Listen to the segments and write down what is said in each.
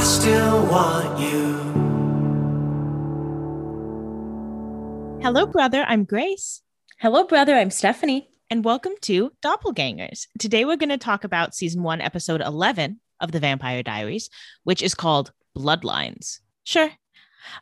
I still want you. Hello, brother. I'm Grace. Hello, brother. I'm Stephanie. And welcome to Doppelgangers. Today, we're going to talk about season one, episode 11 of The Vampire Diaries, which is called Bloodlines. Sure.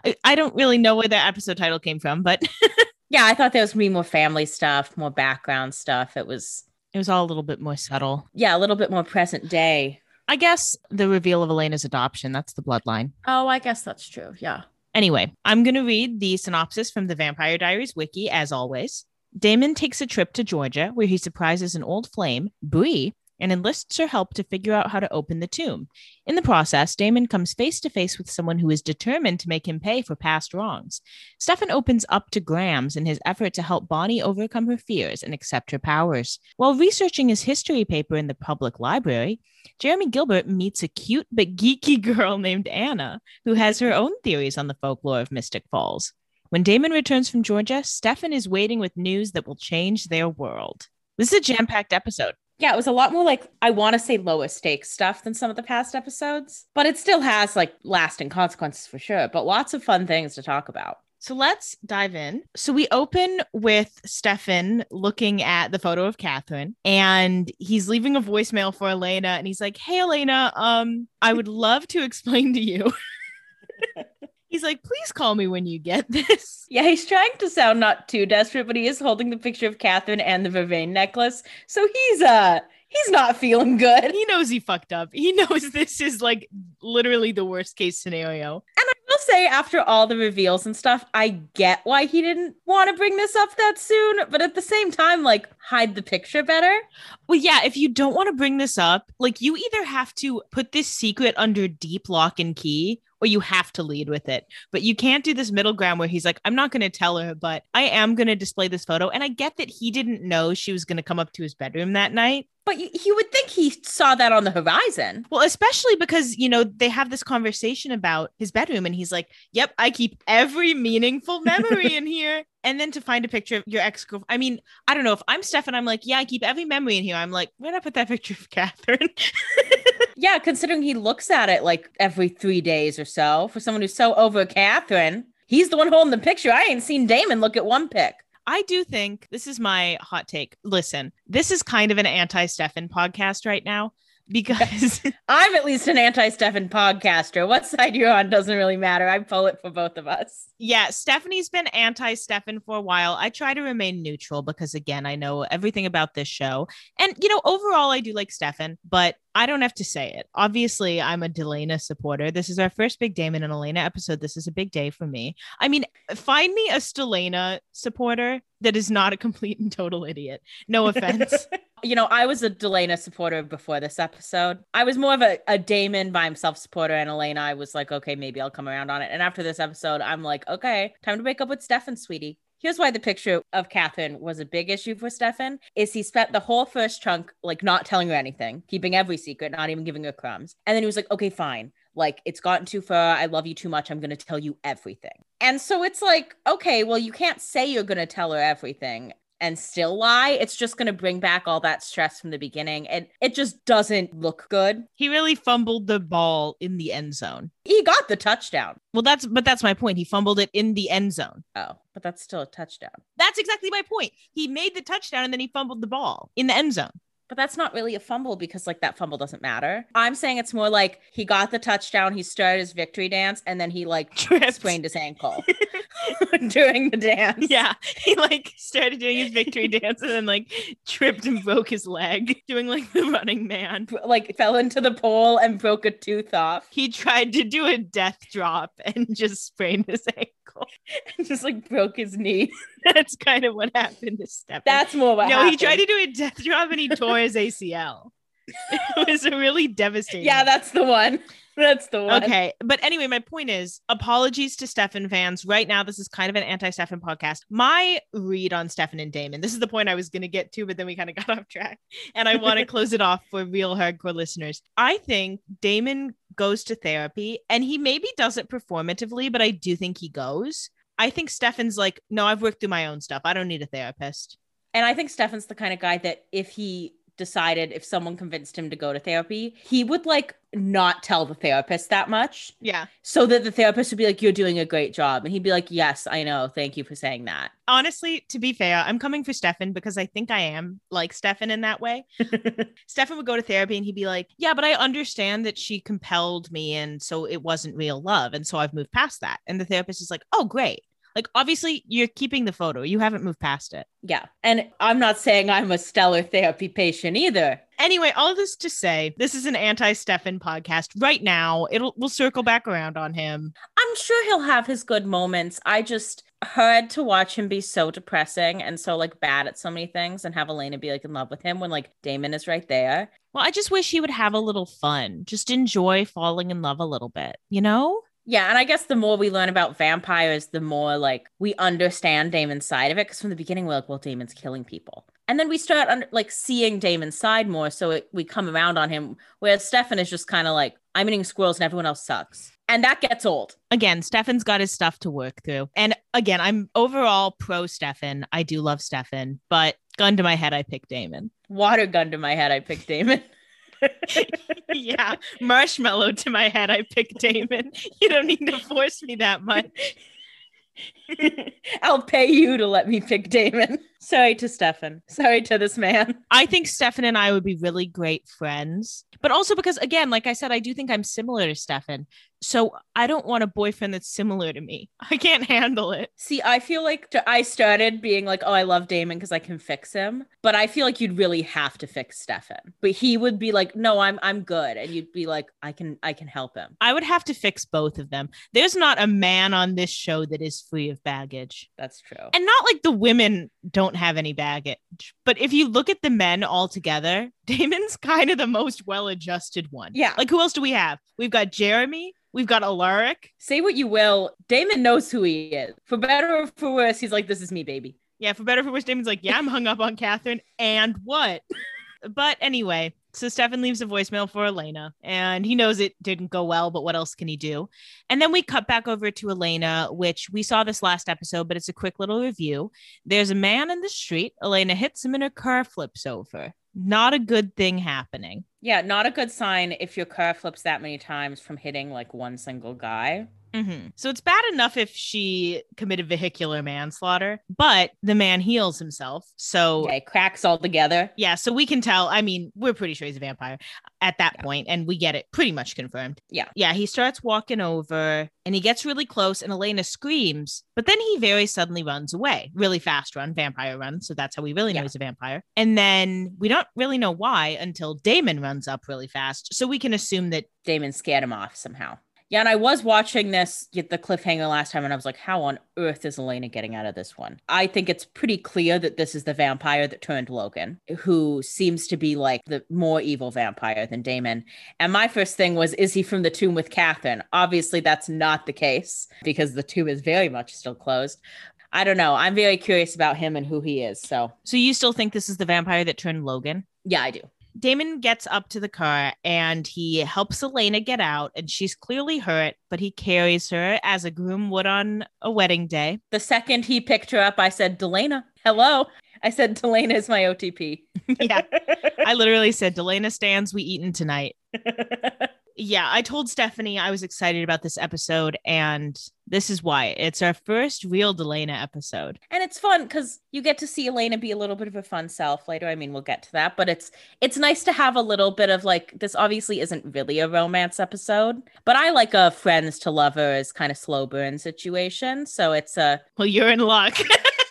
I, I don't really know where the episode title came from, but Yeah, I thought there was gonna be more family stuff, more background stuff. It was, it was all a little bit more subtle. yeah, a little bit more present day. I guess the reveal of Elena's adoption, that's the bloodline. Oh, I guess that's true. Yeah. Anyway, I'm going to read the synopsis from the Vampire Diaries wiki, as always. Damon takes a trip to Georgia where he surprises an old flame, Bree, and enlists her help to figure out how to open the tomb. In the process, Damon comes face to face with someone who is determined to make him pay for past wrongs. Stefan opens up to Grams in his effort to help Bonnie overcome her fears and accept her powers. While researching his history paper in the public library, Jeremy Gilbert meets a cute but geeky girl named Anna, who has her own theories on the folklore of Mystic Falls. When Damon returns from Georgia, Stefan is waiting with news that will change their world. This is a jam packed episode. Yeah, it was a lot more like I want to say lowest stakes stuff than some of the past episodes, but it still has like lasting consequences for sure, but lots of fun things to talk about. So let's dive in. So we open with Stefan looking at the photo of Catherine and he's leaving a voicemail for Elena and he's like, Hey Elena, um, I would love to explain to you. he's like, please call me when you get this. Yeah, he's trying to sound not too desperate, but he is holding the picture of Catherine and the Vervain necklace. So he's uh he's not feeling good. He knows he fucked up. He knows this is like literally the worst case scenario. And I will say, after all the reveals and stuff, I get why he didn't want to bring this up that soon. But at the same time, like, hide the picture better. Well, yeah, if you don't want to bring this up, like you either have to put this secret under deep lock and key or you have to lead with it. But you can't do this middle ground where he's like, I'm not going to tell her, but I am going to display this photo. And I get that he didn't know she was going to come up to his bedroom that night. But you would think he saw that on the horizon. Well, especially because, you know, they have this conversation about his bedroom and he's like, Yep, I keep every meaningful memory in here. And then to find a picture of your ex girlfriend. I mean, I don't know if I'm Stefan, I'm like, Yeah, I keep every memory in here. I'm like, Where'd I put that picture of Catherine? Yeah, considering he looks at it like every three days or so. For someone who's so over Catherine, he's the one holding the picture. I ain't seen Damon look at one pic. I do think this is my hot take. Listen, this is kind of an anti Stefan podcast right now because I'm at least an anti Stefan podcaster. What side you're on doesn't really matter. I pull it for both of us. yeah, Stephanie's been anti Stefan for a while. I try to remain neutral because, again, I know everything about this show. And, you know, overall, I do like Stefan, but I don't have to say it. Obviously, I'm a Delena supporter. This is our first big Damon and Elena episode. This is a big day for me. I mean, find me a Stelena supporter that is not a complete and total idiot. No offense. You know, I was a Delena supporter before this episode. I was more of a, a Damon by himself supporter, and Elena, I was like, okay, maybe I'll come around on it. And after this episode, I'm like, okay, time to break up with Stefan, sweetie. Here's why the picture of Catherine was a big issue for Stefan is he spent the whole first chunk like not telling her anything, keeping every secret, not even giving her crumbs. And then he was like, okay, fine. Like it's gotten too far. I love you too much. I'm going to tell you everything. And so it's like, okay, well, you can't say you're going to tell her everything and still lie. It's just going to bring back all that stress from the beginning. And it just doesn't look good. he really fumbled the ball in the end zone. He got the touchdown. Well, that's but that's my point. He fumbled it in the end zone. Oh, but that's still a touchdown. That's exactly my point. He made the touchdown and then he fumbled the ball in the end zone. But that's not really a fumble because like that fumble doesn't matter. I'm saying it's more like he got the touchdown, he started his victory dance, and then he like Tripped. sprained his ankle during the dance. Yeah, he like started doing his victory dance and then like tripped and broke his leg doing like the running man. Like fell into the pole and broke a tooth off. He tried to do a death drop and just sprained his ankle. and just like broke his knee. That's kind of what happened to Stefan. That's more what no, happened. he tried to do a death drop and he tore his ACL. It was really devastating. Yeah, that's the one. That's the one. Okay. But anyway, my point is apologies to Stefan fans. Right now, this is kind of an anti Stefan podcast. My read on Stefan and Damon, this is the point I was going to get to, but then we kind of got off track. And I want to close it off for real hardcore listeners. I think Damon goes to therapy and he maybe does it performatively, but I do think he goes. I think Stefan's like, no, I've worked through my own stuff. I don't need a therapist. And I think Stefan's the kind of guy that if he decided if someone convinced him to go to therapy, he would like not tell the therapist that much Yeah. so that the therapist would be like, You're doing a great job. And he'd be like, Yes, I know. Thank you for saying that. Honestly, to be fair, I'm coming for Stefan because I think I am like Stefan in that way. Stefan would go to therapy and he'd be like, Yeah, but I understand that she compelled me. And so it wasn't real love. And so I've moved past that. And the therapist is like, Oh, great. Like, obviously, you're keeping the photo. You haven't moved past it. yeah. And I'm not saying I'm a stellar therapy patient either. Anyway, all this to say, this is an anti-Stefan podcast. Right now, it'll we'll circle back around on him. I'm sure he'll have his good moments. I just heard to watch him be so depressing and so like bad at so many things and have Elena be like in love with him when like Damon is right there. Well, I just wish he would have a little fun. Just enjoy falling in love a little bit, you know? Yeah, and I guess the more we learn about vampires, the more like we understand Damon's side of it. Because from the beginning, we're like, well, Damon's killing people, and then we start under, like seeing Damon's side more, so it, we come around on him. Whereas Stefan is just kind of like, I'm eating squirrels and everyone else sucks, and that gets old. Again, Stefan's got his stuff to work through. And again, I'm overall pro Stefan. I do love Stefan, but gun to my head, I pick Damon. Water gun to my head, I picked Damon. yeah, marshmallow to my head, I picked Damon. You don't need to force me that much. I'll pay you to let me pick Damon. Sorry to Stefan. Sorry to this man. I think Stefan and I would be really great friends. But also because again, like I said, I do think I'm similar to Stefan. So I don't want a boyfriend that's similar to me. I can't handle it. See, I feel like I started being like, oh, I love Damon because I can fix him. But I feel like you'd really have to fix Stefan. But he would be like, no, I'm I'm good. And you'd be like, I can I can help him. I would have to fix both of them. There's not a man on this show that is free of baggage. That's true. And not like the women don't have any baggage. But if you look at the men all together, Damon's kind of the most well adjusted one. Yeah. Like who else do we have? We've got Jeremy. We've got Alaric. Say what you will, Damon knows who he is. For better or for worse, he's like, this is me, baby. Yeah, for better or for worse, Damon's like, yeah, I'm hung up on Catherine. And what? but anyway, so Stefan leaves a voicemail for Elena and he knows it didn't go well, but what else can he do? And then we cut back over to Elena, which we saw this last episode, but it's a quick little review. There's a man in the street. Elena hits him and her car flips over. Not a good thing happening. Yeah, not a good sign if your car flips that many times from hitting like one single guy. Mhm. So it's bad enough if she committed vehicular manslaughter, but the man heals himself. So Okay, cracks all together. Yeah, so we can tell. I mean, we're pretty sure he's a vampire at that Yeah. point, and we get it pretty much confirmed. Yeah. Yeah, he starts walking over and he gets really close, and Elena screams, but then he very suddenly runs away. Really fast run, vampire run. So that's how we really know Yeah. he's a vampire. And then we don't really know why until Damon runs up really fast. So we can assume that Damon scared him off somehow. Yeah, and I was watching this get the cliffhanger last time, and I was like, how on earth is Elena getting out of this one? I think it's pretty clear that this is the vampire that turned Logan, who seems to be like the more evil vampire than Damon. And my first thing was, is he from the tomb with Catherine? Obviously, that's not the case because the tomb is very much still closed. I don't know. I'm very curious about him and who he is. So, so you still think this is the vampire that turned Logan? yeah, I do. Damon gets up to the car and he helps Elena get out, and she's clearly hurt, but he carries her as a groom would on a wedding day. The second he picked her up, I said, Delena, hello. I said, Delena is my OTP. yeah, I literally said, Delena stands, we eating tonight. Yeah, I told Stephanie I was excited about this episode, and this is why. It's our first real Delena episode. and it's fun because you get to see Elena be a little bit of a fun self later. I mean, we'll get to that, but it's it's nice to have a little bit of like this. Obviously, isn't really a romance episode, but I like a friends to lovers kind of slow burn situation. So it's a Well, you're in luck.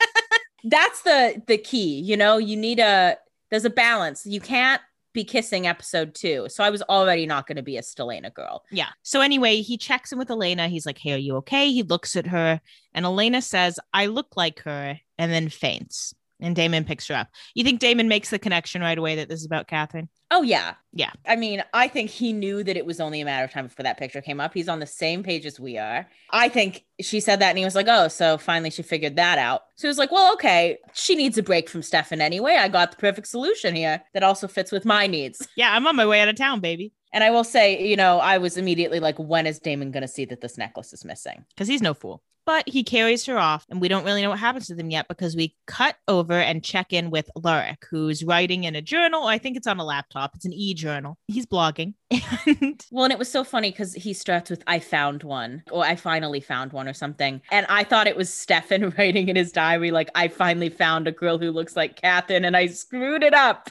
that's the the key. You know, you need a there's a balance. You can't be kissing episode two. So I was already not going to be a Stelena girl. yeah. So, anyway, he checks in with Elena. He's like, Hey, are you okay? He looks at her, and Elena says, I look like her, and then faints. And Damon picks her up. You think Damon makes the connection right away that this is about Catherine? Oh yeah. Yeah. I mean, I think he knew that it was only a matter of time before that picture came up. He's on the same page as we are. I think she said that and he was like, "Oh, so finally she figured that out." So he was like, "Well, okay, she needs a break from Stefan anyway. I got the perfect solution here that also fits with my needs." Yeah, I'm on my way out of town, baby. And I will say, you know, I was immediately like, "When is Damon going to see that this necklace is missing?" Because he's no fool. But he carries her off, and we don't really know what happens to them yet because we cut over and check in with Alaric, who's writing in a journal. I think it's on a laptop. It's an e-journal. He's blogging. And Well, and it was so funny because he starts with "I found one" or "I finally found one" or something, and I thought it was Stefan writing in his diary like "I finally found a girl who looks like Catherine," and I screwed it up.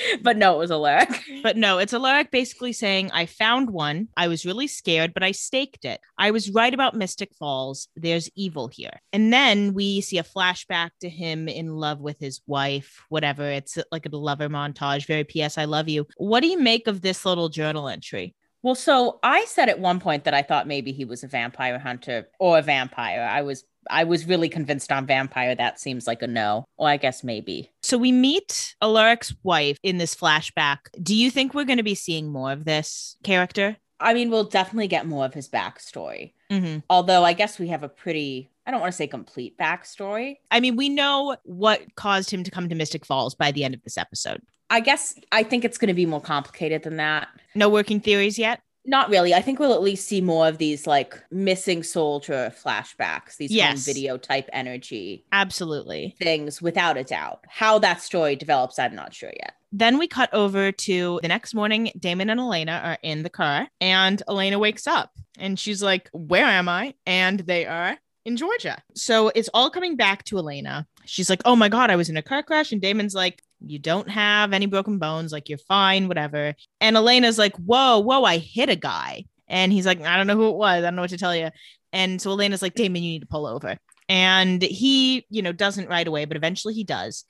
but no, it was Alaric. But no, it's Alaric basically saying, I found one. I was really scared, but I staked it. I was right about Mystic Falls. There's evil here. And then we see a flashback to him in love with his wife, whatever. It's like a lover montage, very P.S. I love you. What do you make of this little journal entry? Well, so I said at one point that I thought maybe he was a vampire hunter or a vampire. I was I was really convinced on vampire. That seems like a no. Or I guess maybe. So we meet Alaric's wife in this flashback. Do you think we're going to be seeing more of this character? I mean, we'll definitely get more of his backstory. Mm-hmm. Although I guess we have a pretty I don't want to say complete backstory. I mean, we know what caused him to come to Mystic Falls by the end of this episode. I guess I think it's going to be more complicated than that. No working theories yet? Not really. I think we'll at least see more of these like missing soldier flashbacks, these Yes. video type energy Absolutely. things without a doubt. How that story develops, I'm not sure yet. Then we cut over to the next morning. Damon and Elena are in the car, and Elena wakes up and she's like, Where am I? And they are in Georgia. So it's all coming back to Elena. She's like, Oh my God, I was in a car crash. And Damon's like, You don't have any broken bones. Like, you're fine, whatever. And Elena's like, Whoa, whoa, I hit a guy. And he's like, I don't know who it was. I don't know what to tell you. And so Elena's like, Damon, you need to pull over. And he, you know, doesn't right away, but eventually he does.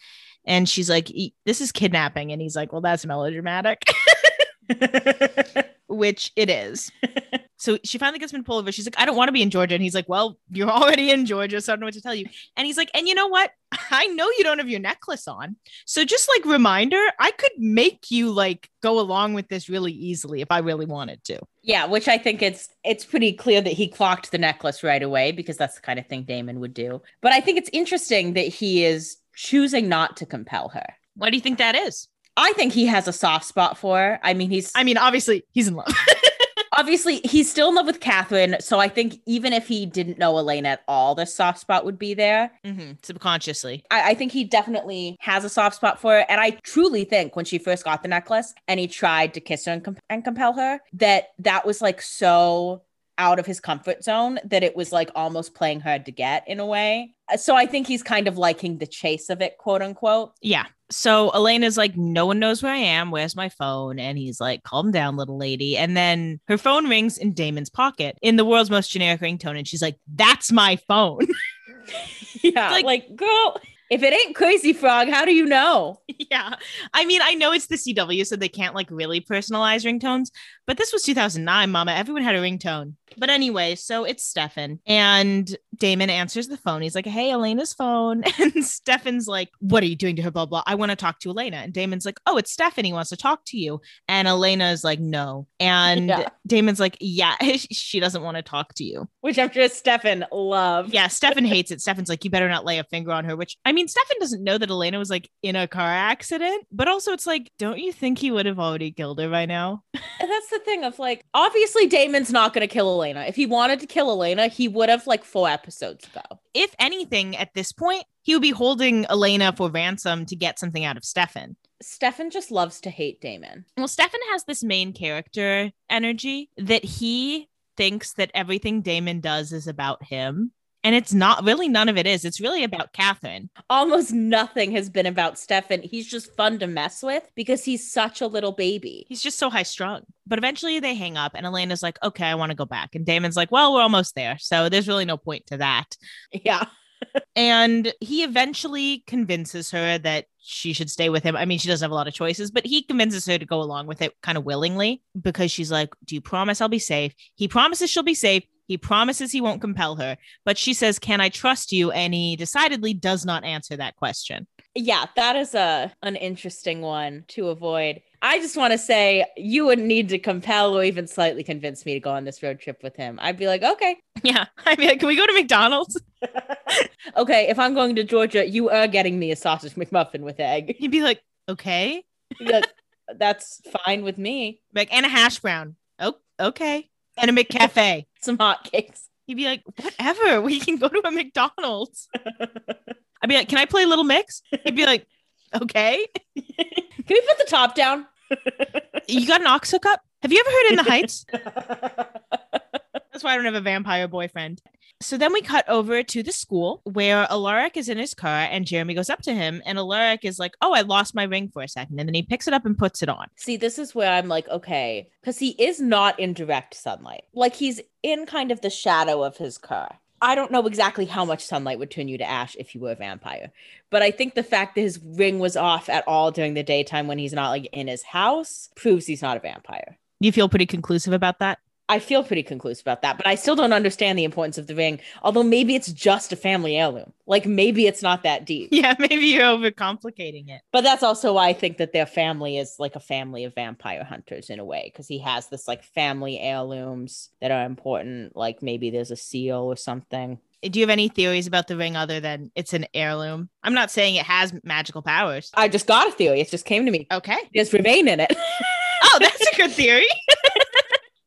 And she's like, "E- This is kidnapping. And he's like, Well, that's melodramatic, which it is. So she finally gets him to pull over. She's like, I don't want to be in Georgia. And he's like, Well, you're already in Georgia. So I don't know what to tell you. And he's like, And you know what? I know you don't have your necklace on. So just like reminder, I could make you like go along with this really easily if I really wanted to. yeah, which I think it's it's pretty clear that he clocked the necklace right away because that's the kind of thing Damon would do. But I think it's interesting that he is choosing not to compel her. What do you think that is? I think he has a soft spot for her. I mean, he's I mean, obviously, he's in love. obviously he's still in love with Catherine. So I think even if he didn't know Elaine at all, the soft spot would be there. Mhm, Subconsciously. I, I think he definitely has a soft spot for her. And I truly think when she first got the necklace and he tried to kiss her and, com- and compel her, that that was like so out of his comfort zone that it was like almost playing hard to get in a way. So I think he's kind of liking the chase of it, quote unquote. Yeah. So Elena's like, no one knows where I am. Where's my phone? And he's like, calm down, little lady. And then her phone rings in Damon's pocket in the world's most generic ringtone. And she's like, that's my phone. Yeah. Like- Like, girl, if it ain't Crazy Frog, how do you know? yeah. I mean, I know it's the CW, so they can't like really personalize ringtones, but this was 2009, mama. Everyone had a ringtone. But anyway, so it's Stefan and Damon answers the phone. He's like, hey, Elena's phone. And Stefan's like, what are you doing to her? Blah, blah. I want to talk to Elena. And Damon's like, oh, it's Stefan. He wants to talk to you. And Elena is like, no. And Yeah. Damon's like, yeah, she doesn't want to talk to you. Which I'm sure Stefan loved. Yeah, Stefan hates it. Stefan's like, you better not lay a finger on her, which I mean, Stefan doesn't know that Elena was like in a car accident, but also it's like, don't you think he would have already killed her by now? And that's the thing of like, obviously Damon's not going to kill Elena. If he wanted to kill Elena, he would have like four episodes ago. If anything, at this point, he would be holding Elena for ransom to get something out of Stefan. Stefan just loves to hate Damon. Well, Stefan has this main character energy that he thinks that everything Damon does is about him. And it's not really, none of it is. It's really about Catherine. Almost nothing has been about Stefan. He's just fun to mess with because he's such a little baby. He's just so high strung. But eventually they hang up, and Elena's like, okay, I want to go back. And Damon's like, well, we're almost there. So there's really no point to that. Yeah. And he eventually convinces her that she should stay with him. I mean, she doesn't have a lot of choices, but he convinces her to go along with it kind of willingly because she's like, Do you promise I'll be safe? He promises she'll be safe. He promises he won't compel her. But she says, Can I trust you? And he decidedly does not answer that question. Yeah, that is a an interesting one to avoid. I just want to say you wouldn't need to compel or even slightly convince me to go on this road trip with him. I'd be like, okay. Yeah. I mean, can we go to McDonald's? okay, if I'm going to Georgia, you are getting me a sausage McMuffin with egg. He'd be like, Okay. That- That's fine with me. Like, and a hash brown. Oh, okay. And a McCafe. Some hotcakes. He'd be like, whatever, we can go to a McDonald's. I'd be like, can I play a Little Mix? He'd be like, okay. Can we put the top down? You got an aux hookup? Have you ever heard In the Heights? That's why I don't have a vampire boyfriend. So then we cut over to the school where Alaric is in his car and Jeremy goes up to him and Alaric is like, Oh, I lost my ring for a second. And then he picks it up and puts it on. See, this is where I'm like, okay, because he is not in direct sunlight. Like he's in kind of the shadow of his car. I don't know exactly how much sunlight would turn you to ash if you were a vampire. But I think the fact that his ring was off at all during the daytime when he's not like in his house proves he's not a vampire. You feel pretty conclusive about that? I feel pretty conclusive about that, but I still don't understand the importance of the ring. Although maybe it's just a family heirloom. Like maybe it's not that deep. Yeah, maybe you're overcomplicating it. But that's also why I think that their family is like a family of vampire hunters in a way, because he has this like family heirlooms that are important. Like maybe there's a seal or something. Do you have any theories about the ring other than it's an heirloom? I'm not saying it has magical powers. I just got a theory. It just came to me. Okay. There's remain in it. Oh, that's a good theory.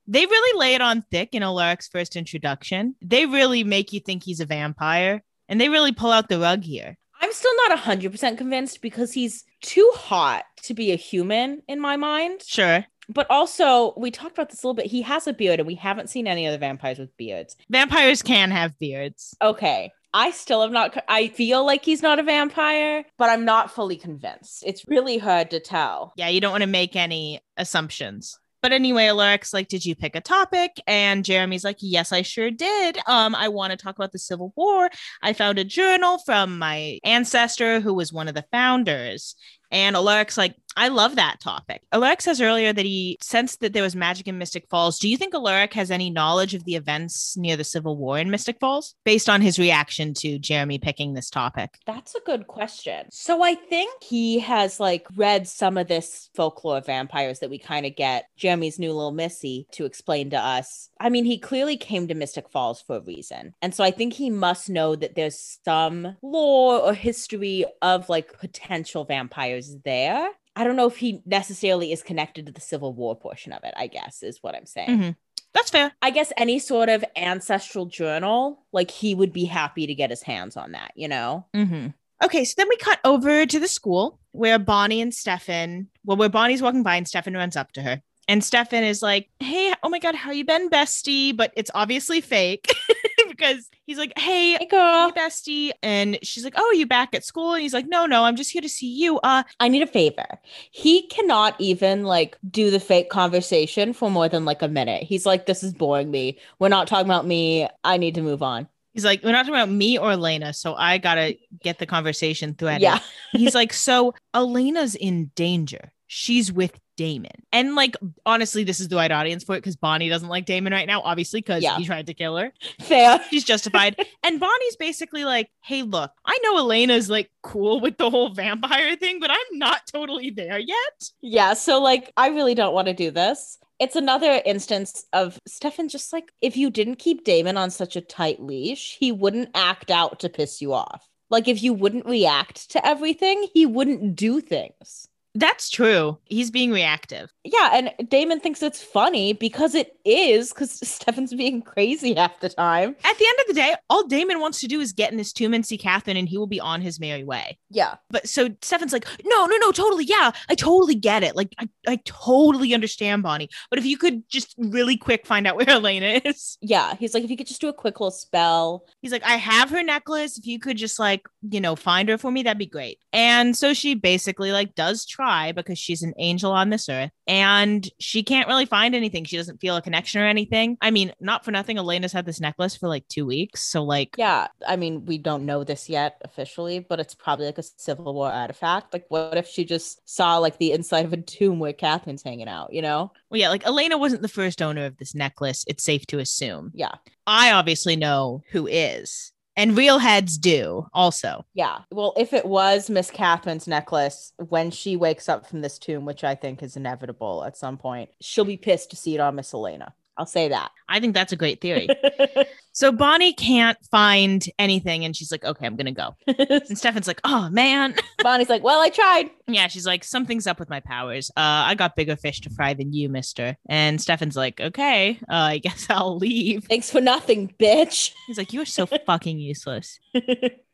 they really lay it on thick in Alaric's first introduction. They really make you think he's a vampire, and they really pull out the rug here. I'm still not 100% convinced because he's too hot to be a human in my mind. Sure. But also, we talked about this a little bit. He has a beard, and we haven't seen any other vampires with beards. Vampires can have beards. Okay. I still have not, I feel like he's not a vampire, but I'm not fully convinced. It's really hard to tell. Yeah, you don't want to make any assumptions. But anyway, Alaric's like, did you pick a topic? And Jeremy's like, yes, I sure did. Um, I want to talk about the Civil War. I found a journal from my ancestor who was one of the founders. And Alaric's like, I love that topic. Alaric says earlier that he sensed that there was magic in Mystic Falls. Do you think Alaric has any knowledge of the events near the Civil War in Mystic Falls based on his reaction to Jeremy picking this topic? That's a good question. So I think he has like read some of this folklore of vampires that we kind of get Jeremy's new little Missy to explain to us. I mean, he clearly came to Mystic Falls for a reason. And so I think he must know that there's some lore or history of like potential vampires there. I don't know if he necessarily is connected to the Civil War portion of it, I guess, is what I'm saying. Mhm. That's fair. I guess any sort of ancestral journal, like he would be happy to get his hands on that, you know? Mm-hmm. Okay, so then we cut over to the school where Bonnie and Stefan, well, where Bonnie's walking by and Stefan runs up to her. And Stefan is like, hey, oh my God, how you been, bestie? But it's obviously fake because he's like, hey, Hey girl, hey, bestie. And she's like, oh, are you back at school? And he's like, no, no, I'm just here to see you. Uh, I need a favor. He cannot even like do the fake conversation for more than like a minute. He's like, this is boring me. We're not talking about me. I need to move on. he's like, we're not talking about me or Elena. So I got to get the conversation threaded. Yeah. he's like, so Elena's in danger. She's with Damon. And like, honestly, this is the right audience for it because Bonnie doesn't like Damon right now, obviously, because Yeah. he tried to kill her. Fair. She's justified. and Bonnie's basically like, hey, look, I know Elena's like cool with the whole vampire thing, but I'm not totally there yet. Yeah. So like, I really don't want to do this. It's another instance of Stefan just like, if you didn't keep Damon on such a tight leash, he wouldn't act out to piss you off. Like if you wouldn't react to everything, he wouldn't do things. That's true. He's being reactive. Yeah, and Damon thinks it's funny because it is, because Stefan's being crazy half the time. At the end of the day, all Damon wants to do is get in his tomb and see Catherine, and he will be on his merry way. Yeah. But so Stefan's like, no, no, no, totally. Yeah, I totally get it. Like, I, I totally understand, Bonnie. But if you could just really quick find out where Elena is. Yeah. He's like, if you could just do a quick little spell. He's like, I have her necklace. If you could just like, you know, find her for me, that'd be great. And so she basically like does try because she's an angel on this earth and she can't really find anything. She doesn't feel a connection or anything. I mean, not for nothing, Elena's had this necklace for like two weeks. So like Yeah. I mean, we don't know this yet officially, but it's probably like a Civil War artifact. Like, what if she just saw like the inside of a tomb where Catherine's hanging out, you know? well, yeah, like Elena wasn't the first owner of this necklace. It's safe to assume. Yeah. I obviously know who is. And real heads do also. Yeah. Well, if it was Miss Catherine's necklace, when she wakes up from this tomb, which I think is inevitable at some point, she'll be pissed to see it on Miss Elena. I'll say that. I think that's a great theory. so Bonnie can't find anything and she's like, okay, I'm going to go. And Stefan's like, oh man. Bonnie's like, well, I tried. Yeah, she's like, something's up with my powers. Uh, I got bigger fish to fry than you, mister. And Stefan's like, okay, uh, I guess I'll leave. Thanks for nothing, bitch. He's like, you are so fucking useless.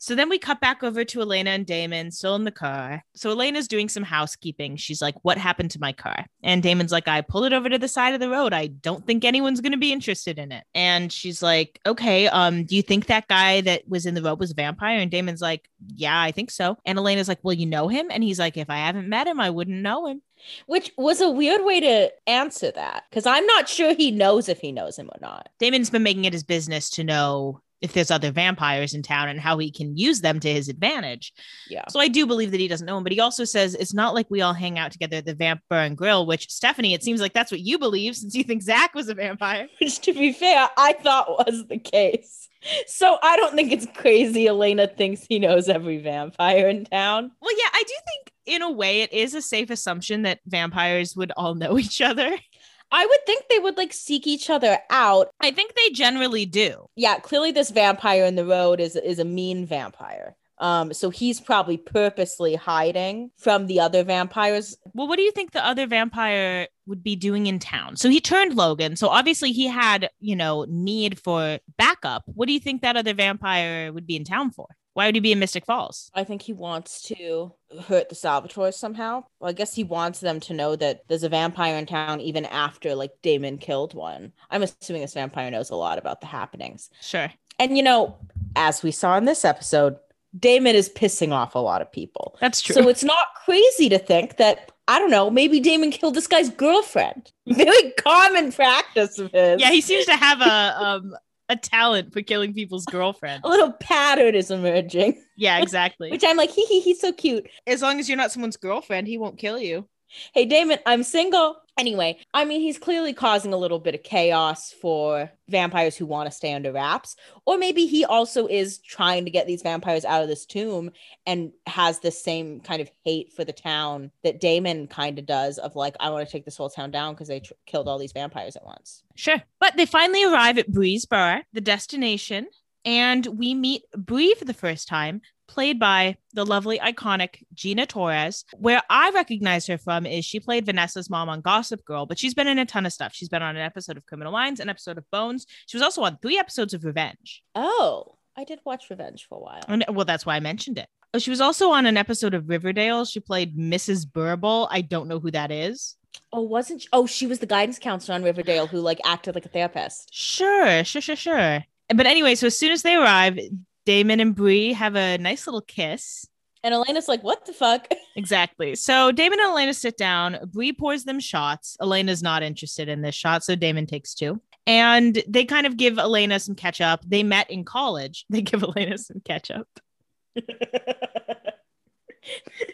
So then we cut back over to Elena and Damon still in the car. So Elena's doing some housekeeping. She's like, What happened to my car? And Damon's like, I pulled it over to the side of the road. I don't think anyone's going to be interested in it. And she's like, Okay, um, do you think that guy that was in the road was a vampire? And Damon's like, Yeah, I think so. And Elena's like, Well, you know him? And he's like, If I haven't met him, I wouldn't know him. Which was a weird way to answer that because I'm not sure he knows if he knows him or not. Damon's been making it his business to know if there's other vampires in town and how he can use them to his advantage. Yeah. So I do believe that he doesn't know him, but he also says it's not like we all hang out together at the Vampire and Grill, which Stephanie, it seems like that's what you believe since you think Zach was a vampire. Which, to be fair, I thought was the case. So I don't think it's crazy Elena thinks he knows every vampire in town. Well, yeah, I do think in a way it is a safe assumption that vampires would all know each other. I would think they would like seek each other out. I think they generally do. Yeah, clearly this vampire in the road is is a mean vampire. Um, so he's probably purposely hiding from the other vampires. Well, what do you think the other vampire would be doing in town? So he turned Logan. So obviously he had, you know, need for backup. What do you think that other vampire would be in town for? Why would he be in Mystic Falls? I think he wants to hurt the Salvatores somehow. Well, I guess he wants them to know that there's a vampire in town even after like Damon killed one. I'm assuming this vampire knows a lot about the happenings. Sure. And you know, as we saw in this episode, Damon is pissing off a lot of people. That's true. So it's not crazy to think that I don't know, maybe Damon killed this guy's girlfriend. Very common practice of his. yeah, he seems to have a um a talent for killing people's girlfriends. a little pattern is emerging. Yeah, exactly. Which I'm like, hee hee, he's so cute. as long as you're not someone's girlfriend, he won't kill you. Hey, Damon, I'm single. Anyway, I mean, he's clearly causing a little bit of chaos for vampires who want to stay under wraps. Or maybe he also is trying to get these vampires out of this tomb and has the same kind of hate for the town that Damon kind of does of like, I want to take this whole town down because they tr- killed all these vampires at once. Sure. But they finally arrive at Bree's Bar, the destination, and we meet Bree for the first time, played by the lovely, iconic Gina Torres. Where I recognize her from is she played Vanessa's mom on Gossip Girl, but she's been in a ton of stuff. She's been on an episode of Criminal Minds, an episode of Bones. She was also on three episodes of Revenge. Oh, I did watch Revenge for a while. And, well, that's why I mentioned it. Oh, She was also on an episode of Riverdale. She played Mrs. Burble. I don't know who that is. Oh, wasn't she? Oh, she was the guidance counselor on Riverdale who like acted like a therapist. Sure, sure, sure, sure. But anyway, so as soon as they arrive, Damon and Bree have a nice little kiss. And Elena's like, what the fuck? Exactly. So Damon and Elena sit down. Bree pours them shots. Elena's not interested in this shot, so Damon takes two. And they kind of give Elena some catch up. They met in college. They give Elena some catch up.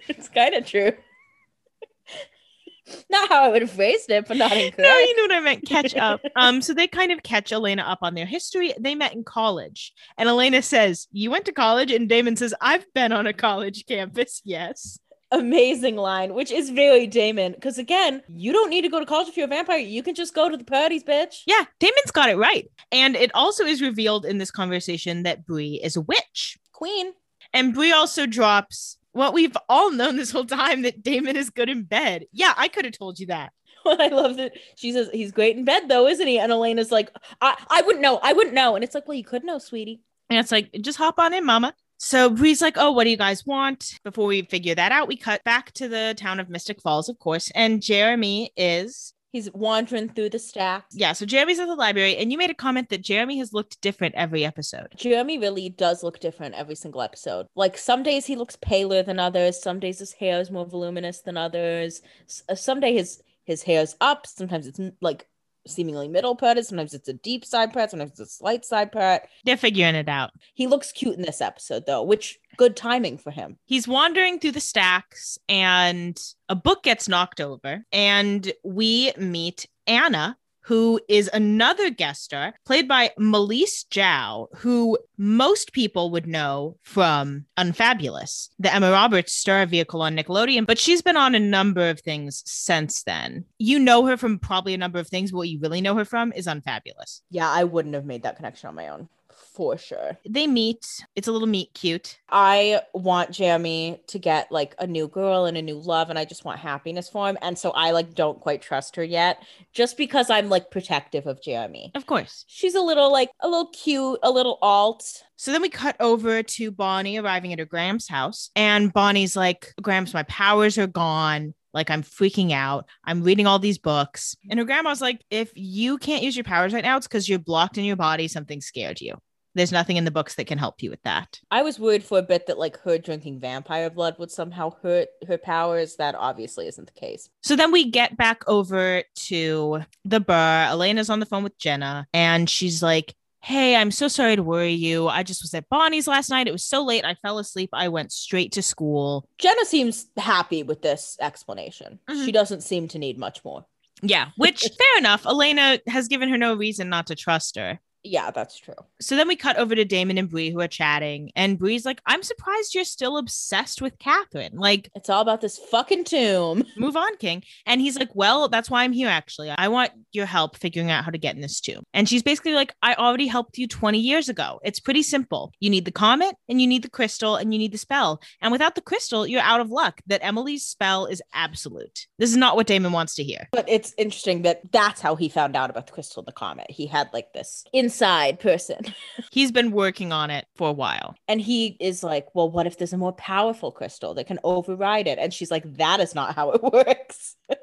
it's kind of true. not how I would have phrased it, but not incorrect. No, you know what I meant. Catch up. Um, so they kind of catch Elena up on their history. They met in college, and Elena says, "You went to college," and Damon says, "I've been on a college campus." Yes. Amazing line, which is very Damon. Because again, you don't need to go to college if you're a vampire. You can just go to the parties, bitch. Yeah, Damon's got it right. And it also is revealed in this conversation that Bree is a witch. Queen. And Bree also drops what we've all known this whole time that Damon is good in bed. Yeah, I could have told you that. Well, I love that she says he's great in bed though, isn't he? And Elena's like, I, I wouldn't know. I wouldn't know. And it's like, well, you could know, sweetie. And it's like, just hop on in, mama. So Bree's like, oh, what do you guys want? Before we figure that out, we cut back to the town of Mystic Falls, of course. And Jeremy is, He's wandering through the stacks. yeah, so Jeremy's at the library. And you made a comment that Jeremy has looked different every episode. Jeremy really does look different every single episode. Like some days he looks paler than others. Some days his hair is more voluminous than others. S- uh, some day his his hair's up. Sometimes it's like seemingly middle parted. Sometimes it's a deep side part. Sometimes it's a slight side part. They're figuring it out. He looks cute in this episode though, which good timing for him. He's wandering through the stacks and a book gets knocked over and we meet Anna who is another guest star played by Malese Jow, who most people would know from Unfabulous, the Emma Roberts star vehicle on Nickelodeon, but she's been on a number of things since then. You know her from probably a number of things, but what you really know her from is Unfabulous. Yeah, I wouldn't have made that connection on my own for sure. They meet, it's a little meet cute. I want Jeremy to get like a new girl and a new love, and I just want happiness for him. And so I like don't quite trust her yet, just because I'm like protective of Jeremy. Of course. She's a little like a little cute, a little alt. So then we cut over to Bonnie arriving at her Grams' house, and Bonnie's like, Grams, my powers are gone. Like, I'm freaking out. I'm reading all these books. And her grandma's like, if you can't use your powers right now, it's because you're blocked in your body. Something scared you. There's nothing in the books that can help you with that. I was worried for a bit that like her drinking vampire blood would somehow hurt her powers. That obviously isn't the case. So then we get back over to the bar. Elena's on the phone with Jenna, and she's like, Hey, I'm so sorry to worry you. I just was at Bonnie's last night. It was so late. I fell asleep. I went straight to school. Jenna seems happy with this explanation. Mhm. She doesn't seem to need much more. Yeah, which fair enough. Elena has given her no reason not to trust her. Yeah, that's true. So then we cut over to Damon and Bree who are chatting, and Bree's like, I'm surprised you're still obsessed with Catherine. Like, It's all about this fucking tomb. move on, King. And he's like, Well, that's why I'm here, actually. I want your help figuring out how to get in this tomb. And she's basically like, I already helped you 20 years ago. It's pretty simple. You need the comet, and you need the crystal, and you need the spell. And without the crystal, you're out of luck. That Emily's spell is absolute. This is not what Damon wants to hear. But it's interesting that that's how he found out about the crystal and the comet. He had like this inside person. He's been working on it for a while. And he is like, Well, what if there's a more powerful crystal that can override it? And she's like, That is not how it works.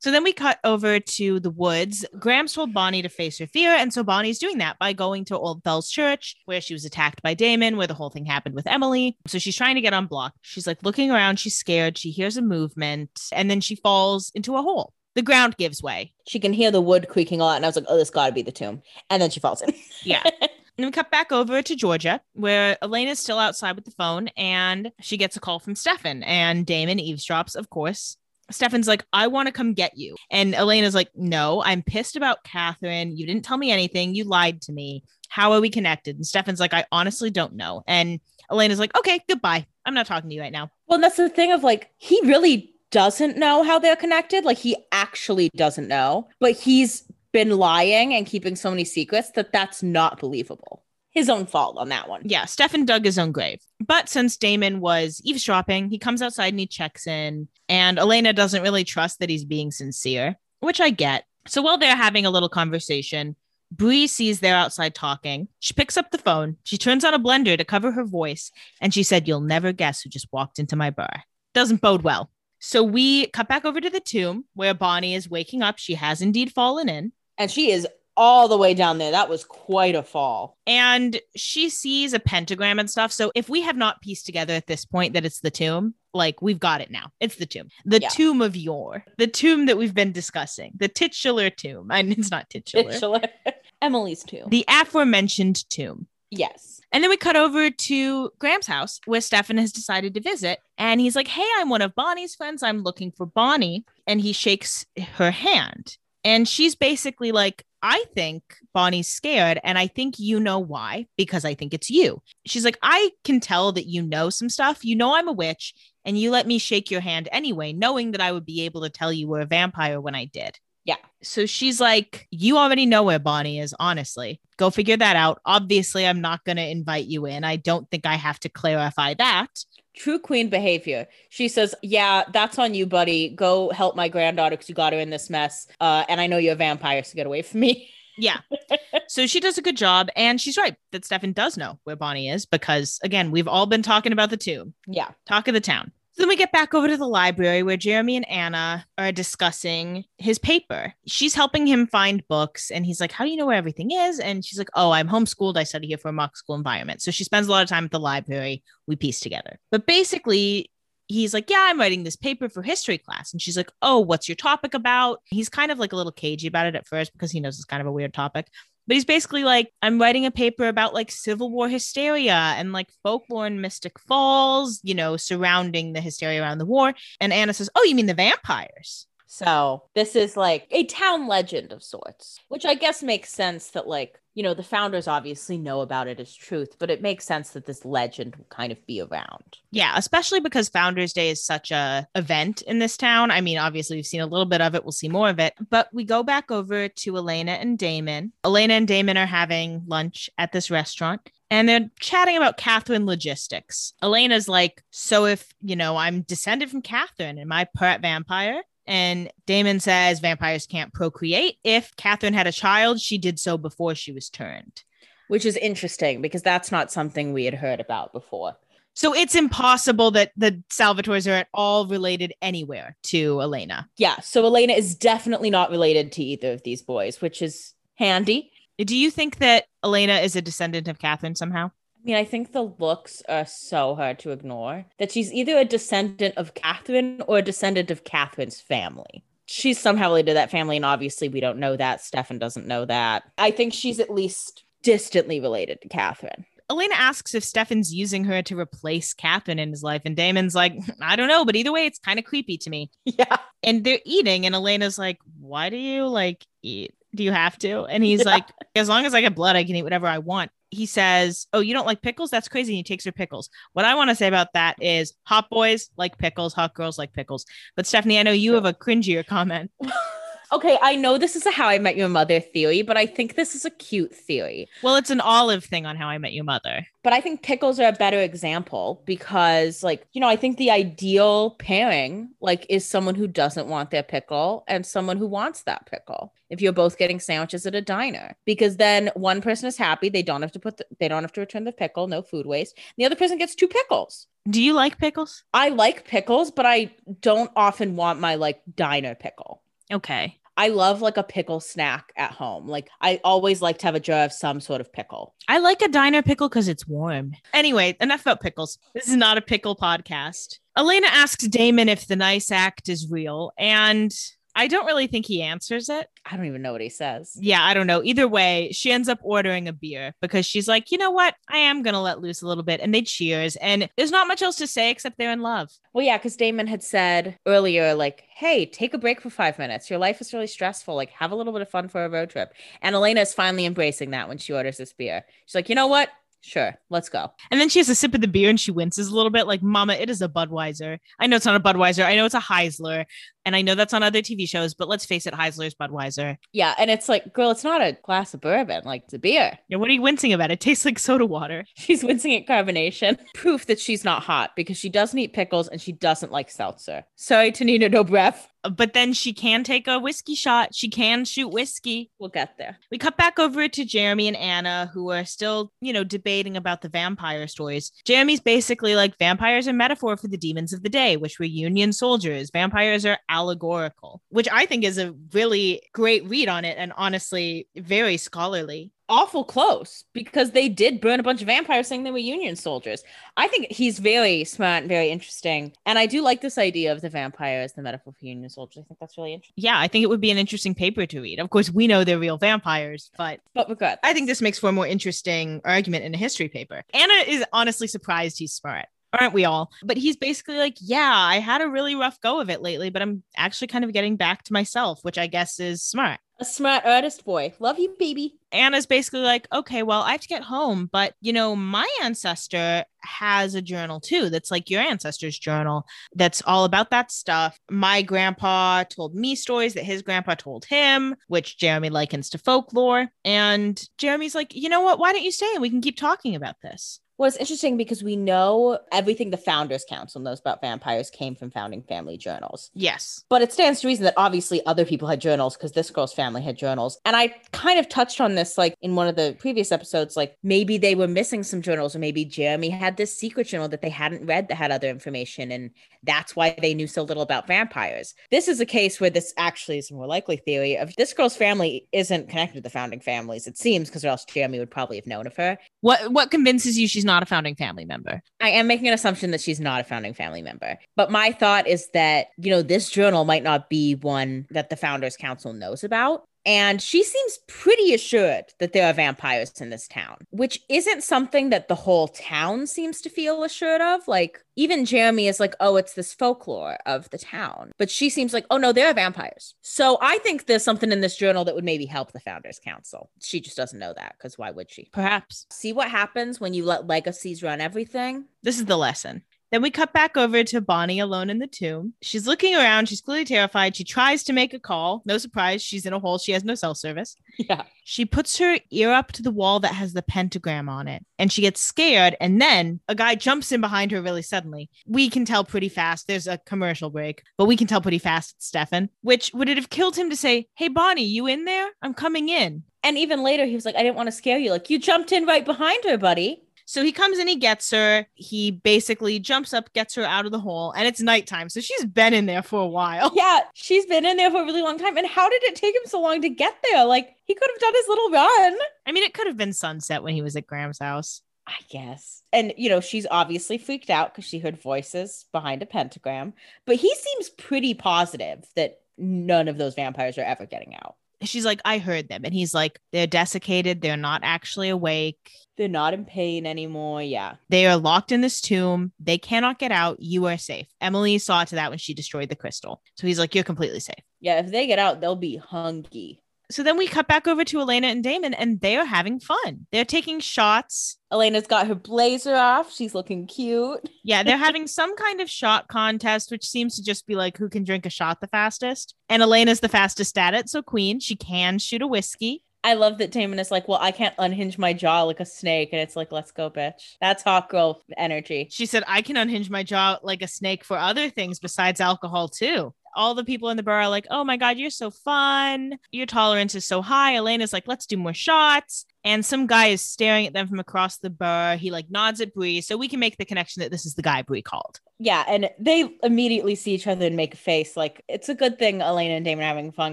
So then we cut over to the woods. Grams told Bonnie to face her fear. And so Bonnie's doing that by going to Old Fell's Church, where she was attacked by Damon, where the whole thing happened with Emily. So she's trying to get unblocked. She's like looking around. She's scared. She hears a movement and then she falls into a hole. The ground gives way. she can hear the wood creaking a lot. And I was like, Oh, this gotta be the tomb. And then she falls in. Yeah. And we cut back over to Georgia, where Elena's still outside with the phone and she gets a call from Stefan. And Damon eavesdrops, of course. Stefan's like, I want to come get you. And Elena's like, No, I'm pissed about Catherine. You didn't tell me anything. You lied to me. How are we connected? And Stefan's like, I honestly don't know. And Elena's like, Okay, goodbye. I'm not talking to you right now. Well, that's the thing of like, he really doesn't know how they're connected. Like, he actually doesn't know, but he's been lying and keeping so many secrets that that's not believable. His own fault on that one. Yeah, Stefan dug his own grave. But since Damon was eavesdropping, he comes outside and he checks in. And Elena doesn't really trust that he's being sincere, which I get. So while they're having a little conversation, Bree sees they're outside talking. She picks up the phone. She turns on a blender to cover her voice. And she said, You'll never guess who just walked into my bar. Doesn't bode well. So we cut back over to the tomb where Bonnie is waking up. She has indeed fallen in. And she is all the way down there. That was quite a fall. and she sees a pentagram and stuff. So if we have not pieced together at this point that it's the tomb, like we've got it now. It's the tomb, the Yeah. tomb of yore, the tomb that we've been discussing, the titular tomb. And it's not titular, Titular. Emily's tomb. the aforementioned tomb. Yes. And then we cut over to Grams' house where Stefan has decided to visit. And he's like, Hey, I'm one of Bonnie's friends. I'm looking for Bonnie. And he shakes her hand. And she's basically like, I think Bonnie's scared. And I think you know why, because I think it's you. She's like, I can tell that you know some stuff. You know, I'm a witch. And you let me shake your hand anyway, knowing that I would be able to tell you were a vampire when I did. Yeah. So she's like, You already know where Bonnie is, honestly. Go figure that out. Obviously, I'm not going to invite you in. I don't think I have to clarify that. True queen behavior. She says, Yeah, that's on you, buddy. Go help my granddaughter because you got her in this mess. Uh, and I know you're a vampire, so get away from me. Yeah. so she does a good job. And she's right that Stefan does know where Bonnie is because, again, we've all been talking about the tomb, Yeah. talk of the town. So then we get back over to the library where Jeremy and Anna are discussing his paper. She's helping him find books, and he's like, How do you know where everything is? And she's like, Oh, I'm homeschooled. I study here for a mock school environment. So she spends a lot of time at the library. We piece together. But basically, he's like, Yeah, I'm writing this paper for history class. And she's like, Oh, what's your topic about? He's kind of like a little cagey about it at first because he knows it's kind of a weird topic. But he's basically like, I'm writing a paper about like Civil War hysteria and like folklore in Mystic Falls, you know, surrounding the hysteria around the war. And Anna says, Oh, you mean the vampires? So this is like a town legend of sorts, which I guess makes sense that like you know, the founders obviously know about it as truth, but it makes sense that this legend will kind of be around. Yeah, especially because Founders Day is such a event in this town. I mean, obviously we've seen a little bit of it, we'll see more of it. But we go back over to Elena and Damon. Elena and Damon are having lunch at this restaurant and they're chatting about Catherine logistics. Elena's like, So if, you know, I'm descended from Catherine, am I part vampire? And Damon says vampires can't procreate. If Catherine had a child, she did so before she was turned. Which is interesting because that's not something we had heard about before. So it's impossible that the Salvatores are at all related anywhere to Elena. Yeah. So Elena is definitely not related to either of these boys, which is handy. Do you think that Elena is a descendant of Catherine somehow? I mean, I think the looks are so hard to ignore that she's either a descendant of Catherine or a descendant of Catherine's family. She's somehow related to that family, and obviously we don't know that. Stefan doesn't know that. I think she's at least distantly related to Catherine. Elena asks if Stefan's using her to replace Catherine in his life, and Damon's like, I don't know, but either way, it's kind of creepy to me. Yeah. And they're eating, and Elena's like, Why do you like eat? Do you have to? And he's Yeah. like, As long as I get blood, I can eat whatever I want. He says, Oh, you don't like pickles? That's crazy. And he takes her pickles. What I want to say about that is hot boys like pickles, hot girls like pickles. But Stephanie, I know you have a cringier comment. Okay, I know this is a How I Met Your Mother theory, but I think this is a cute theory. Well, it's an olive thing on How I Met Your Mother. But I think pickles are a better example because, like, you know, I think the ideal pairing, like, is someone who doesn't want their pickle and someone who wants that pickle. If you're both getting sandwiches at a diner, because then one person is happy, they don't have to put, the, they don't have to return the pickle, no food waste. The other person gets two pickles. Do you like pickles? I like pickles, but I don't often want my like diner pickle. Okay. I love like a pickle snack at home. Like I always like to have a jar of some sort of pickle. I like a diner pickle because it's warm. Anyway, enough about pickles. This is not a pickle podcast. Elena asks Damon if the nice act is real, and I don't really think he answers it. I don't even know what he says. Yeah, I don't know. Either way, she ends up ordering a beer because she's like, you know what? I am going to let loose a little bit. And they cheers. And there's not much else to say except they're in love. Well, yeah, because Damon had said earlier, like, hey, take a break for five minutes. Your life is really stressful. Like, have a little bit of fun for a road trip. And Elena is finally embracing that when she orders this beer. She's like, you know what? Sure, let's go. And then she has a sip of the beer and she winces a little bit, like, Mama, it is a Budweiser. I know it's not a Budweiser. I know it's a Heisler. And I know that's on other TV shows, but let's face it, Heisler's Budweiser. Yeah. And it's like, girl, it's not a glass of bourbon. Like, it's a beer. Yeah, what are you wincing about? It tastes like soda water. She's wincing at carbonation. Proof that she's not hot because she doesn't eat pickles and she doesn't like seltzer. Sorry, Tanina, no breath. But then she can take a whiskey shot. She can shoot whiskey. We'll get there. We cut back over to Jeremy and Anna, who are still, you know, debating about the vampire stories. Jeremy's basically like vampires are metaphor for the demons of the day, which were Union soldiers. Vampires are allegorical, which I think is a really great read on it and honestly very scholarly. Awful close because they did burn a bunch of vampires saying they were Union soldiers. I think he's very smart and very interesting. And I do like this idea of the vampire as the metaphor for Union soldiers. I think that's really interesting. Yeah, I think it would be an interesting paper to read. Of course, we know they're real vampires, but But good. I think this makes for a more interesting argument in a history paper. Anna is honestly surprised he's smart. Aren't we all? But he's basically like, Yeah, I had a really rough go of it lately, but I'm actually kind of getting back to myself, which I guess is smart. a smart artist boy. Love you, baby. Anna's basically like, Okay, well, I have to get home, but you know, my ancestor has a journal too that's like your ancestor's journal that's all about that stuff. My grandpa told me stories that his grandpa told him, which Jeremy likens to folklore. And Jeremy's like, You know what? Why don't you stay and we can keep talking about this? Well, it's interesting because we know everything the Founders Council knows about vampires came from founding family journals. Yes. But it stands to reason that obviously other people had journals because this girl's family had journals. And I kind of touched on this like in one of the previous episodes, like maybe they were missing some journals, or maybe Jeremy had this secret journal that they hadn't read that had other information. And that's why they knew so little about vampires. This is a case where this actually is a more likely theory of this girl's family isn't connected to the founding families, it seems, because or else Jeremy would probably have known of her. What what convinces you she's not a founding family member? I am making an assumption that she's not a founding family member. But my thought is that, you know, this journal might not be one that the Founders Council knows about. And she seems pretty assured that there are vampires in this town, which isn't something that the whole town seems to feel assured of. Like, even Jeremy is like, oh, it's this folklore of the town. But she seems like, oh, no, there are vampires. So I think there's something in this journal that would maybe help the Founders Council. She just doesn't know that because why would she? Perhaps. See what happens when you let legacies run everything? This is the lesson. Then we cut back over to Bonnie alone in the tomb. She's looking around. She's clearly terrified. She tries to make a call. No surprise. She's in a hole. She has no cell service. Yeah. She puts her ear up to the wall that has the pentagram on it and she gets scared. And then a guy jumps in behind her really suddenly. We can tell pretty fast. There's a commercial break, but we can tell pretty fast it's Stefan. Which would it have killed him to say, Hey, Bonnie, you in there? I'm coming in. And even later, he was like, I didn't want to scare you. Like, you jumped in right behind her, buddy. So he comes and he gets her. He basically jumps up, gets her out of the hole, and it's nighttime. So she's been in there for a while. Yeah, she's been in there for a really long time. And how did it take him so long to get there? Like, he could have done his little run. I mean, it could have been sunset when he was at Grams' house. I guess. And, you know, she's obviously freaked out because she heard voices behind a pentagram. But he seems pretty positive that none of those vampires are ever getting out. She's like, I heard them. And he's like, they're desiccated. They're not actually awake. They're not in pain anymore. Yeah. They are locked in this tomb. They cannot get out. You are safe. Emily saw to that when she destroyed the crystal. So he's like, You're completely safe. Yeah. If they get out, they'll be hungry. So then we cut back over to Elena and Damon, and they are having fun. They're taking shots. Elena's got her blazer off. She's looking cute. Yeah, they're having some kind of shot contest, which seems to just be like who can drink a shot the fastest. And Elena's the fastest at it. So, Queen, she can shoot a whiskey. I love that Damon is like, well, I can't unhinge my jaw like a snake. And it's like, let's go, bitch. That's hot girl energy. She said, I can unhinge my jaw like a snake for other things besides alcohol, too. All the people in the bar are like, oh my God, you're so fun. Your tolerance is so high. Elena's like, let's do more shots. And some guy is staring at them from across the bar. He like nods at Bree. So we can make the connection that this is the guy Bree called. Yeah. And they immediately see each other and make a face. Like, it's a good thing Elena and Damon are having fun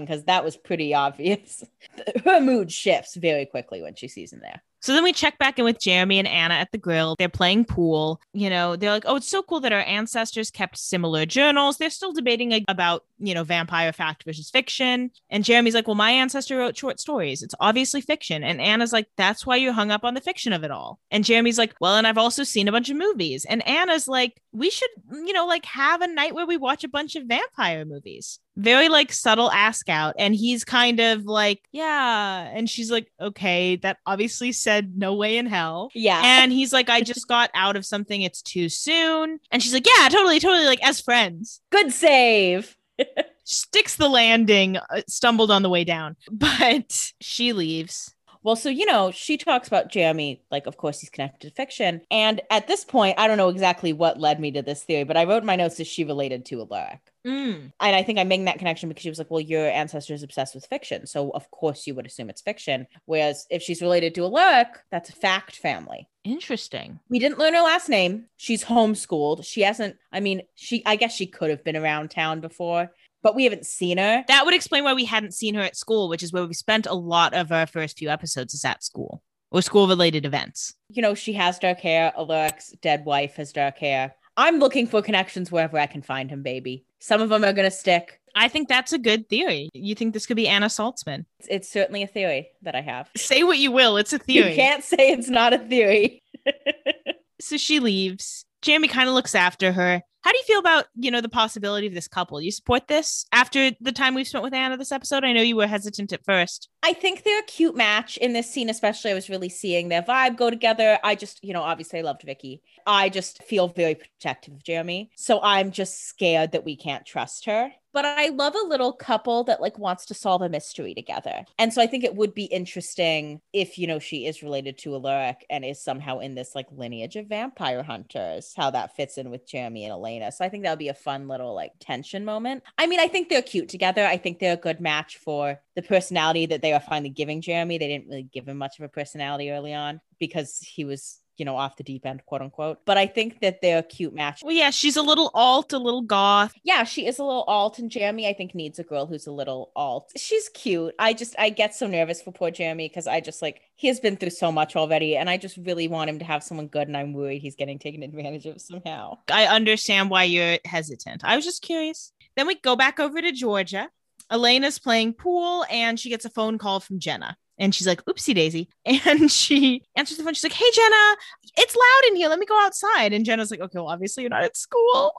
because that was pretty obvious. Her mood shifts very quickly when she sees him there. So then we check back in with Jeremy and Anna at the grill. They're playing pool. You know, they're like, oh, it's so cool that our ancestors kept similar journals. They're still debating like, about, you know, vampire fact versus fiction. And Jeremy's like, well, my ancestor wrote short stories. It's obviously fiction. And Anna's like, that's why you hung up on the fiction of it all. And Jeremy's like, well, and I've also seen a bunch of movies. And Anna's like, we should, you know, like have a night where we watch a bunch of vampire movies very like subtle ask out and he's kind of like yeah and she's like okay that obviously said no way in hell Yeah. and he's like i just got out of something it's too soon and she's like yeah totally totally like as friends Good save. sticks the landing uh, stumbled on the way down but she leaves Well, so, you know, she talks about Jeremy, like, of course, he's connected to fiction. And at this point, I don't know exactly what led me to this theory, but I wrote in my notes that she related to Alaric. Mm. And I think I'm making that connection because she was like, well, your ancestor is obsessed with fiction. So, of course, you would assume it's fiction. Whereas if she's related to Alaric, that's a fact family. interesting We didn't learn her last name. She's homeschooled. She hasn't, I mean, she, I guess she could have been around town before, but we haven't seen her. that would explain why we hadn't seen her at school which is where we spent a lot of our first few episodes is at school or school related events You know, she has dark hair. Alaric's dead wife has dark hair. I'm looking for connections wherever I can find him, baby. Some of them are going to stick. I think that's a good theory. You think this could be Anna Saltzman? It's, it's certainly a theory that I have. Say what you will, it's a theory. You can't say it's not a theory. So she leaves. Jamie kind of looks after her. How do you feel about, you know, the possibility of this couple? You support this after the time we've spent with Anna this episode? I know you were hesitant at first. I think they're a cute match in this scene, especially. I was really seeing their vibe go together. I just, you know, obviously I loved Vicky. I just feel very protective of Jeremy. So I'm just scared that we can't trust her. But I love a little couple that like wants to solve a mystery together. And so I think it would be interesting if, you know, she is related to Alaric and is somehow in this like lineage of vampire hunters, how that fits in with Jeremy and Elena. So I think that would be a fun little like tension moment. I mean, I think they're cute together. I think they're a good match for the personality that they are finally giving Jeremy. They didn't really give him much of a personality early on because he was, you know, off the deep end, quote unquote. But I think that they're a cute match. Well, yeah, she's a little alt, a little goth. Yeah, she is a little alt, and Jeremy, I think, needs a girl who's a little alt. She's cute. I just, I get so nervous for poor Jeremy because I just like, he has been through so much already, and I just really want him to have someone good, and I'm worried he's getting taken advantage of somehow. I understand why you're hesitant. I was just curious. Then we go back over to Georgia. Elena's playing pool and she gets a phone call from Jenna. And she's like, oopsie daisy. And she answers the phone. She's like, hey, Jenna, it's loud in here. Let me go outside. And Jenna's like, okay, well, obviously you're not at school.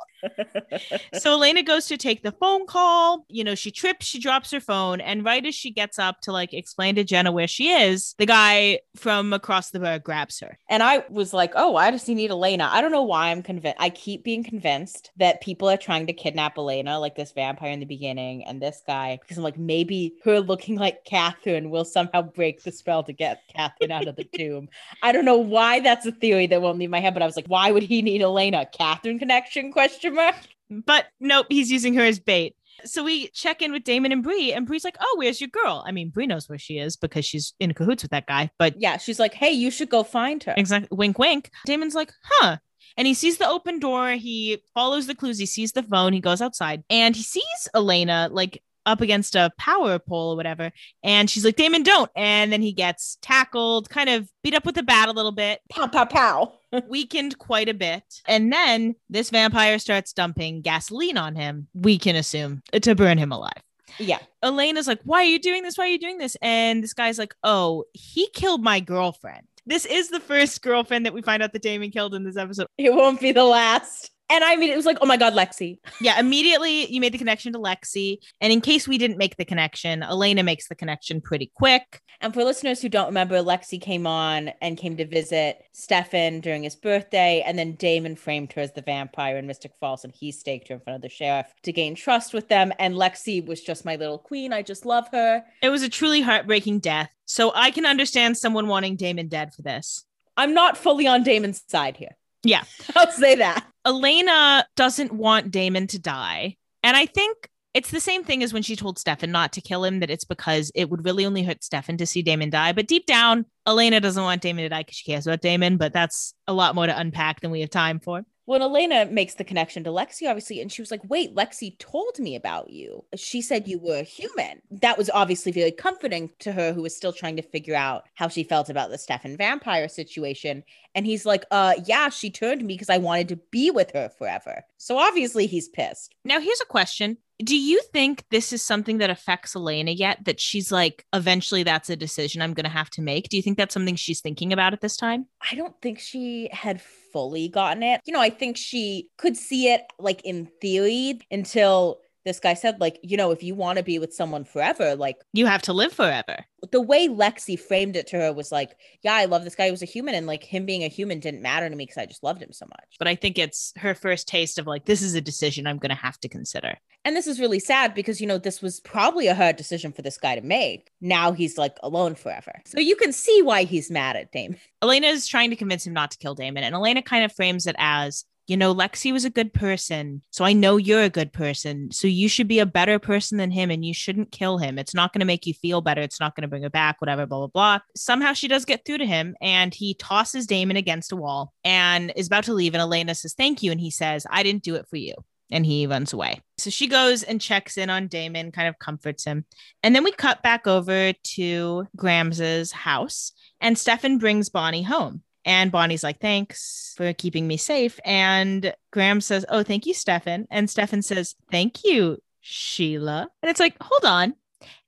So Elena goes to take the phone call. You know, she trips, she drops her phone. And right as she gets up to like explain to Jenna where she is, the guy from across the bar grabs her. And I was like, oh, why does he need Elena? I don't know why I'm convinced. I keep being convinced that people are trying to kidnap Elena, like this vampire in the beginning and this guy, because I'm like, maybe her looking like Catherine will somehow break the spell to get Catherine out of the tomb. I don't know why that's a theory that won't leave my head, but I was like, why would he need Elena? Catherine connection? Question mark. But nope, he's using her as bait. So we check in with Damon and Bree, and Bree's like, "Oh, where's your girl?" I mean, Bree knows where she is because she's in cahoots with that guy. But Yeah, she's like, hey, you should go find her. exactly, wink, wink. Damon's like, "Huh." And he sees the open door. He follows the clues. He sees the phone. He goes outside and he sees Elena like up against a power pole or whatever. And she's like, Damon, don't. And then he gets tackled, kind of beat up with a bat a little bit, Pow, pow, pow. Weakened quite a bit. And then this vampire starts dumping gasoline on him, we can assume, to burn him alive. Yeah. Elena's like, Why are you doing this? Why are you doing this? And this guy's like, Oh, he killed my girlfriend. This is the first girlfriend that we find out that Damon killed in this episode. It won't be the last. And I mean, it was like, oh my God, Lexi. Yeah, immediately you made the connection to Lexi. And in case we didn't make the connection, Elena makes the connection pretty quick. And for listeners who don't remember, Lexi came on and came to visit Stefan during his birthday. And then Damon framed her as the vampire in Mystic Falls and he staked her in front of the sheriff to gain trust with them. And Lexi was just my little queen. I just love her. It was a truly heartbreaking death. So I can understand someone wanting Damon dead for this. I'm not fully on Damon's side here. Yeah. I'll say that. Elena doesn't want Damon to die. And I think it's the same thing as when she told Stefan not to kill him, that it's because it would really only hurt Stefan to see Damon die. But deep down, Elena doesn't want Damon to die because she cares about Damon, but that's a lot more to unpack than we have time for. When Elena makes the connection to Lexi, obviously, and she was like, Wait, Lexi told me about you. She said you were human. That was obviously very comforting to her, who was still trying to figure out how she felt about the Stefan vampire situation. And he's like, Uh, yeah, she turned me because I wanted to be with her forever. So obviously, he's pissed. Now, here's a question. Do you think this is something that affects Elena yet? That she's like, eventually that's a decision I'm going to have to make? Do you think that's something she's thinking about at this time? I don't think she had fully gotten it. You know, I think she could see it like in theory until this guy said, like, you know, if you want to be with someone forever, like You have to live forever. the way Lexi framed it to her was like, yeah, I love this guy who was a human, and like him being a human didn't matter to me because I just loved him so much. But I think it's her first taste of like, this is a decision I'm going to have to consider. And this is really sad because, you know, this was probably a hard decision for this guy to make. Now he's like alone forever. So you can see why he's mad at Damon. Elena is trying to convince him not to kill Damon. And Elena kind of frames it as, you know, Lexi was a good person. So I know you're a good person. So you should be a better person than him and you shouldn't kill him. It's not going to make you feel better. It's not going to bring her back, whatever, blah, blah, blah. Somehow she does get through to him and he tosses Damon against a wall and is about to leave. And Elena says, Thank you. And he says, I didn't do it for you. And he runs away. So she goes and checks in on Damon, kind of comforts him. And then we cut back over to Grams's house and Stefan brings Bonnie home. And Bonnie's like, thanks for keeping me safe. And Grams says, oh, thank you, Stefan. And Stefan says, thank you, Sheila. And it's like, hold on.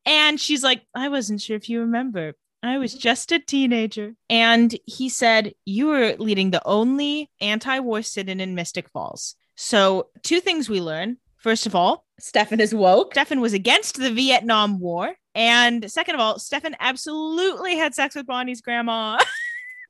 And she's like, I wasn't sure if you remember. I was mm-hmm. just a teenager. And he said, You were leading the only anti war sit in in Mystic Falls. So, two things we learn. First of all, Stefan is woke. Stefan was against the Vietnam War. And second of all, Stefan absolutely had sex with Bonnie's grandma.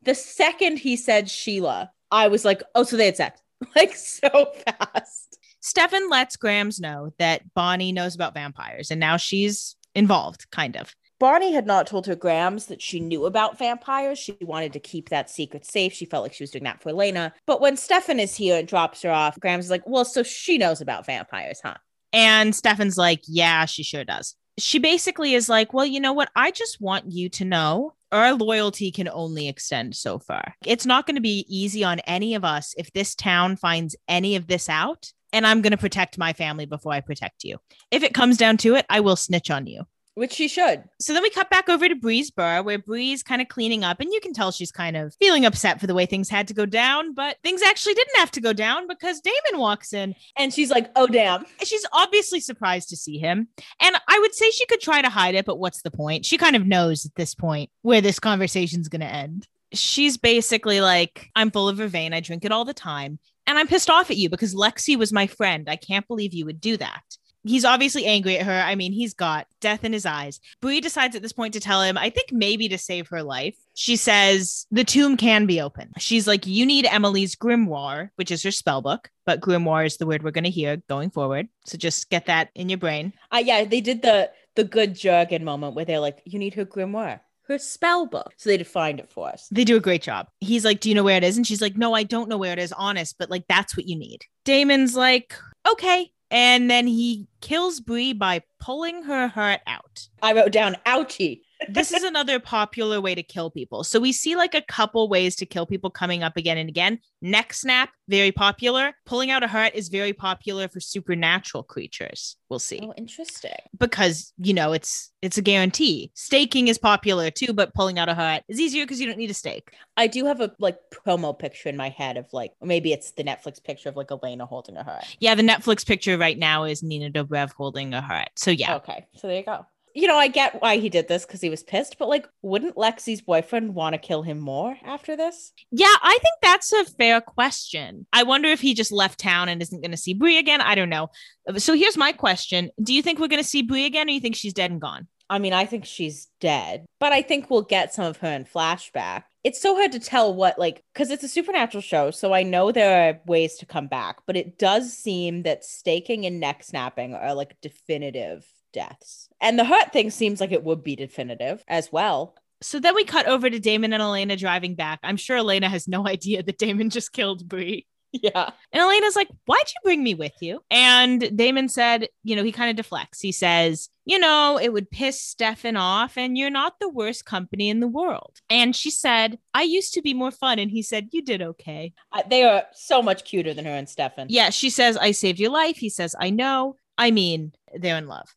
The second he said Sheila, I was like, oh, so they had sex. Like so fast. Stefan lets Grams know that Bonnie knows about vampires and now she's involved, kind of. Bonnie had not told her Grams that she knew about vampires. She wanted to keep that secret safe. She felt like she was doing that for Elena. But when Stefan is here and drops her off, Grams is like, well, so she knows about vampires, huh? And Stefan's like, yeah, she sure does. She basically is like, well, you know what? I just want you to know our loyalty can only extend so far. It's not going to be easy on any of us if this town finds any of this out. And I'm going to protect my family before I protect you. If it comes down to it, I will snitch on you. Which she should. So then we cut back over to Bree's bar where Bree's kind of cleaning up, and you can tell she's kind of feeling upset for the way things had to go down, but things actually didn't have to go down because Damon walks in. And she's like, oh, damn. She's obviously surprised to see him. And I would say she could try to hide it, but what's the point? She kind of knows at this point where this conversation's going to end. She's basically like, I'm full of vervain. I drink it all the time. And I'm pissed off at you because Lexi was my friend. I can't believe you would do that. He's obviously angry at her. I mean, he's got death in his eyes. Bree decides at this point to tell him, I think maybe to save her life. She says, The tomb can be open. She's like, You need Emily's grimoire, which is her spell book, but grimoire is the word we're going to hear going forward. So just get that in your brain. Uh, yeah, they did the the good jargon moment where they're like, You need her grimoire. Her spell book. So they defined it for us. They do a great job. He's like, Do you know where it is? And she's like, No, I don't know where it is, honest, but like, that's what you need. Damon's like, Okay. And then he kills Bree by pulling her heart out. I wrote down ouchie. This is another popular way to kill people. So we see like a couple ways to kill people coming up again and again. Neck snap, very popular. Pulling out a heart is very popular for supernatural creatures. We'll see. Oh, interesting. Because, you know, it's it's a guarantee. Staking is popular too, but pulling out a heart is easier because you don't need a stake. I do have a like promo picture in my head of like, or maybe it's the Netflix picture of like Elena holding a heart. Yeah, the Netflix picture right now is Nina Dobrev holding a heart. So yeah. Okay. So there you go. You know, I get why he did this because he was pissed, but like, wouldn't Lexi's boyfriend want to kill him more after this? Yeah, I think that's a fair question. I wonder if he just left town and isn't going to see Bree again. I don't know. So here's my question Do you think we're going to see Bree again or you think she's dead and gone? I mean, I think she's dead, but I think we'll get some of her in flashback. It's so hard to tell what, like, because it's a supernatural show. So I know there are ways to come back, but it does seem that staking and neck snapping are like definitive deaths. And the hurt thing seems like it would be definitive as well. So then we cut over to Damon and Elena driving back. I'm sure Elena has no idea that Damon just killed Bree. Yeah. And Elena's like, Why'd you bring me with you? And Damon said, You know, he kind of deflects. He says, You know, it would piss Stefan off, and you're not the worst company in the world. And she said, I used to be more fun. And he said, You did okay. Uh, they are so much cuter than her and Stefan. Yeah. She says, I saved your life. He says, I know. I mean, they're in love.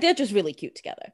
They're just really cute together.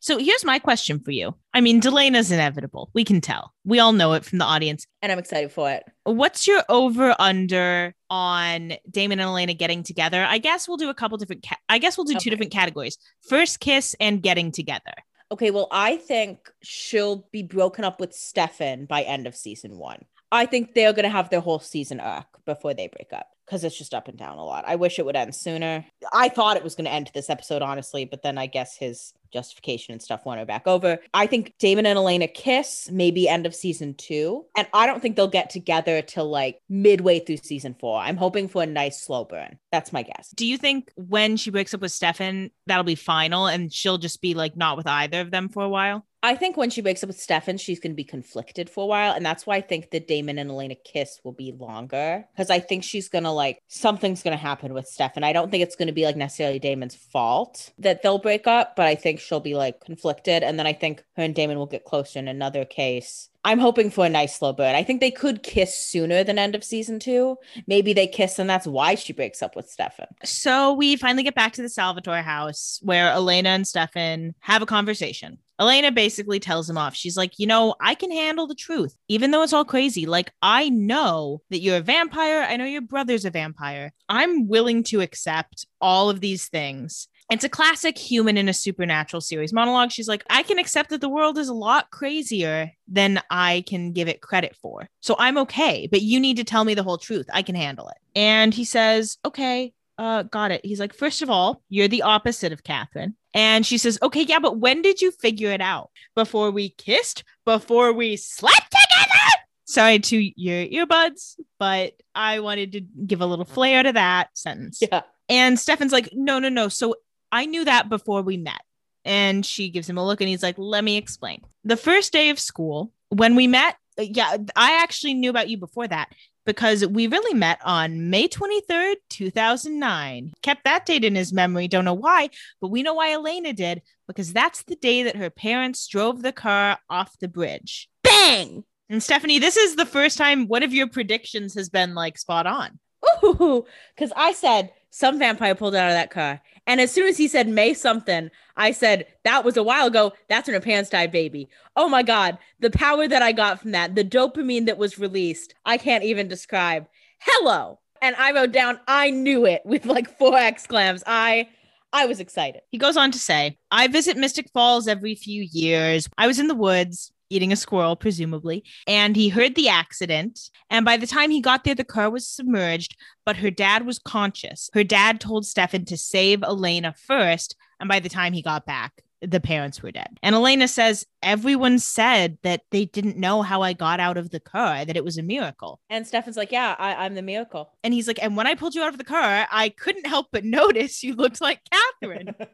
So here's my question for you. I mean, Delena's inevitable. We can tell. We all know it from the audience. And I'm excited for it. What's your over under on Damon and Elena getting together? I guess we'll do a couple different. Ca- I guess we'll do two different categories: first kiss and getting together. Okay, well, I think she'll be broken up with Stefan by end of season one. I think they're gonna have their whole season arc before they break up because it's just up and down a lot. I wish it would end sooner. I thought it was gonna end this episode, honestly, but then I guess his justification and stuff her back over. I think Damon and Elena kiss maybe end of season two, and I don't think they'll get together till like midway through season four. I'm hoping for a nice slow burn. That's my guess. Do you think when she breaks up with Stefan, that'll be final, and she'll just be like not with either of them for a while? I think when she breaks up with Stefan, she's going to be conflicted for a while. And that's why I think the Damon and Elena kiss will be longer. Because I think she's going to like, something's going to happen with Stefan. I don't think it's going to be like necessarily Damon's fault that they'll break up, but I think she'll be like conflicted. And then I think her and Damon will get closer in another case. I'm hoping for a nice slow burn. I think they could kiss sooner than end of season two. Maybe they kiss and that's why she breaks up with Stefan. So we finally get back to the Salvatore house where Elena and Stefan have a conversation. Elena basically tells him off. She's like, You know, I can handle the truth, even though it's all crazy. Like, I know that you're a vampire. I know your brother's a vampire. I'm willing to accept all of these things. It's a classic human in a supernatural series monologue. She's like, I can accept that the world is a lot crazier than I can give it credit for. So I'm okay, but you need to tell me the whole truth. I can handle it. And he says, Okay, uh, got it. He's like, First of all, you're the opposite of Catherine. And she says, Okay, yeah, but when did you figure it out? Before we kissed? Before we slept together? Sorry to your earbuds, but I wanted to give a little flair to that sentence. Yeah. And Stefan's like, no, no, no. So I knew that before we met. And she gives him a look and he's like, let me explain. The first day of school, when we met, yeah, I actually knew about you before that because we really met on May 23rd, 2009. Kept that date in his memory. Don't know why, but we know why Elena did because that's the day that her parents drove the car off the bridge. Bang! And Stephanie, this is the first time one of your predictions has been like spot on. Ooh, because I said some vampire pulled out of that car. And as soon as he said May something, I said, that was a while ago. That's when her pants died, baby. Oh my God. The power that I got from that, the dopamine that was released, I can't even describe. Hello. And I wrote down, I knew it with like four exclams. I I was excited. He goes on to say, I visit Mystic Falls every few years. I was in the woods eating a squirrel, presumably, and he heard the accident. And by the time he got there, the car was submerged, but her dad was conscious. Her dad told Stefan to save Elena first. And by the time he got back, the parents were dead. And Elena says, Everyone said that they didn't know how I got out of the car, that it was a miracle. And Stefan's like, Yeah, I, am the miracle. And he's like, And when I pulled you out of the car, I couldn't help but notice you looked like Catherine.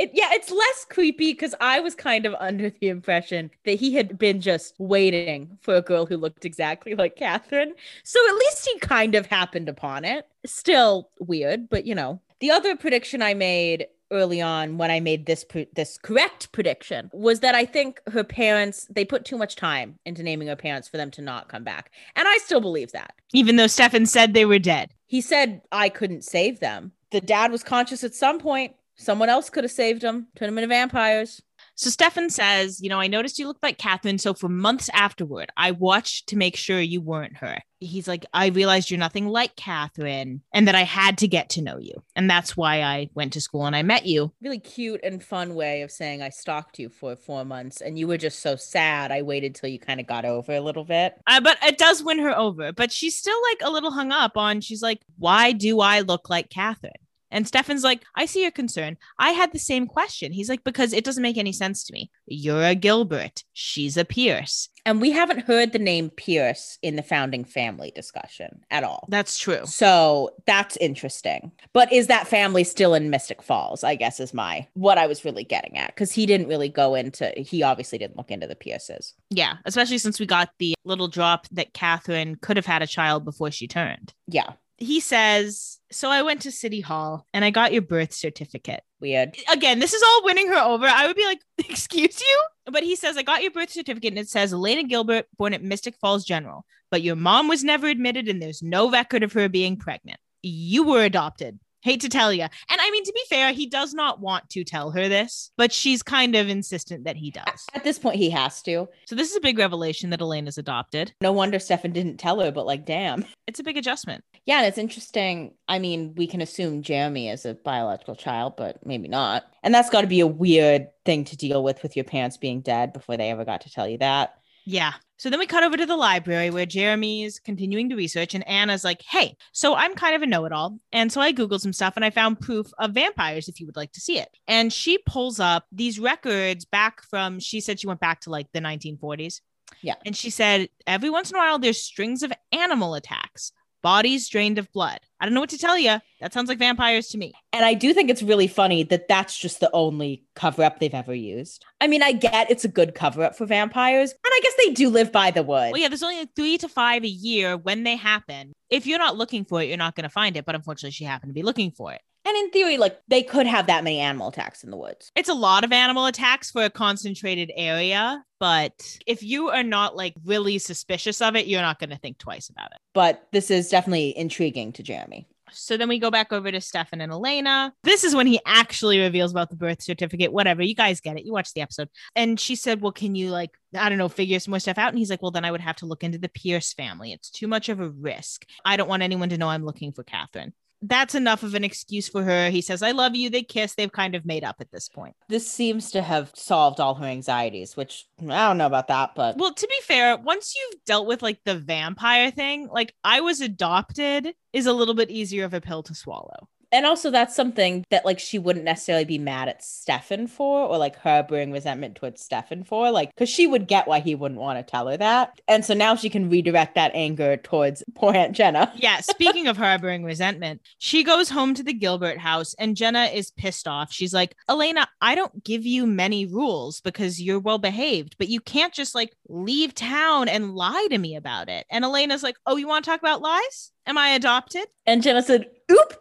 It, yeah, it's less creepy because I was kind of under the impression that he had been just waiting for a girl who looked exactly like Catherine. So at least he kind of happened upon it. Still weird, but you know. The other prediction I made early on when I made this this correct prediction was that I think her parents they put too much time into naming her parents for them to not come back. And I still believe that. Even though Stefan said they were dead. He said I couldn't save them. The dad was conscious at some point. Someone else could have saved him, turned him into vampires. So Stefan says, you know, I noticed you looked like Catherine. So for months afterward, I watched to make sure you weren't her. He's like, I realized you're nothing like Catherine and that I had to get to know you. And that's why I went to school and I met you. Really cute and fun way of saying I stalked you for four months and you were just so sad. I waited till you kind of got over a little bit. Uh, but it does win her over. But she's still like a little hung up on, she's like, why do I look like Catherine? And Stefan's like, I see your concern. I had the same question. He's like, because it doesn't make any sense to me. You're a Gilbert. She's a Pierce. And we haven't heard the name Pierce in the founding family discussion at all. That's true. So that's interesting. But is that family still in Mystic Falls? I guess is my what I was really getting at. Because he didn't really go into, he obviously didn't look into the Pierces. Yeah. Especially since we got the little drop that Catherine could have had a child before she turned. Yeah he says, So I went to City Hall and I got your birth certificate. Weird. Again, this is all winning her over. I would be like, Excuse you? But he says, I got your birth certificate and it says Elena Gilbert, born at Mystic Falls General, but your mom was never admitted and there's no record of her being pregnant. You were adopted. Hate to tell you. And I mean, to be fair, he does not want to tell her this, but she's kind of insistent that he does. At this point, he has to. So this is a big revelation that Elena's adopted. No wonder Stefan didn't tell her, but like, damn. It's a big adjustment. Yeah, and it's interesting. I mean, we can assume Jeremy is a biological child, but maybe not. And that's got to be a weird thing to deal with with your parents being dead before they ever got to tell you that. Yeah. So then we cut over to the library where Jeremy is continuing to research, and Anna's like, Hey, so I'm kind of a know it all. And so I Googled some stuff and I found proof of vampires if you would like to see it. And she pulls up these records back from, she said she went back to like the 1940s. Yeah. And she said, Every once in a while, there's strings of animal attacks bodies drained of blood. I don't know what to tell you. That sounds like vampires to me. And I do think it's really funny that that's just the only cover up they've ever used. I mean, I get it's a good cover up for vampires, and I guess they do live by the wood. Well, yeah, there's only like three to five a year when they happen. If you're not looking for it, you're not going to find it. But unfortunately, she happened to be looking for it. And in theory, like they could have that many animal attacks in the woods. It's a lot of animal attacks for a concentrated area, but if you are not like really suspicious of it, you're not going to think twice about it. But this is definitely intriguing to Jeremy. So then we go back over to Stefan and Elena. This is when he actually reveals about the birth certificate. Whatever, you guys get it. You watch the episode. And she said, Well, can you, like, I don't know, figure some more stuff out? And he's like, Well, then I would have to look into the Pierce family. It's too much of a risk. I don't want anyone to know I'm looking for Catherine that's enough of an excuse for her. He says, I love you. They kiss. They've kind of made up at this point. This seems to have solved all her anxieties, which I don't know about that, but. Well, to be fair, once you've dealt with like the vampire thing, like I was adopted is a little bit easier of a pill to swallow and also that's something that like she wouldn't necessarily be mad at Stefan for or like harboring resentment towards Stefan for like because she would get why he wouldn't want to tell her that. And so now she can redirect that anger towards poor Aunt Jenna. Yeah speaking of harboring resentment she goes home to the Gilbert house and Jenna is pissed off. She's like Elena I don't give you many rules because you're well behaved but you can't just like leave town and lie to me about it. And Elena's like oh you want to talk about lies? Am I adopted? And Jenna said oop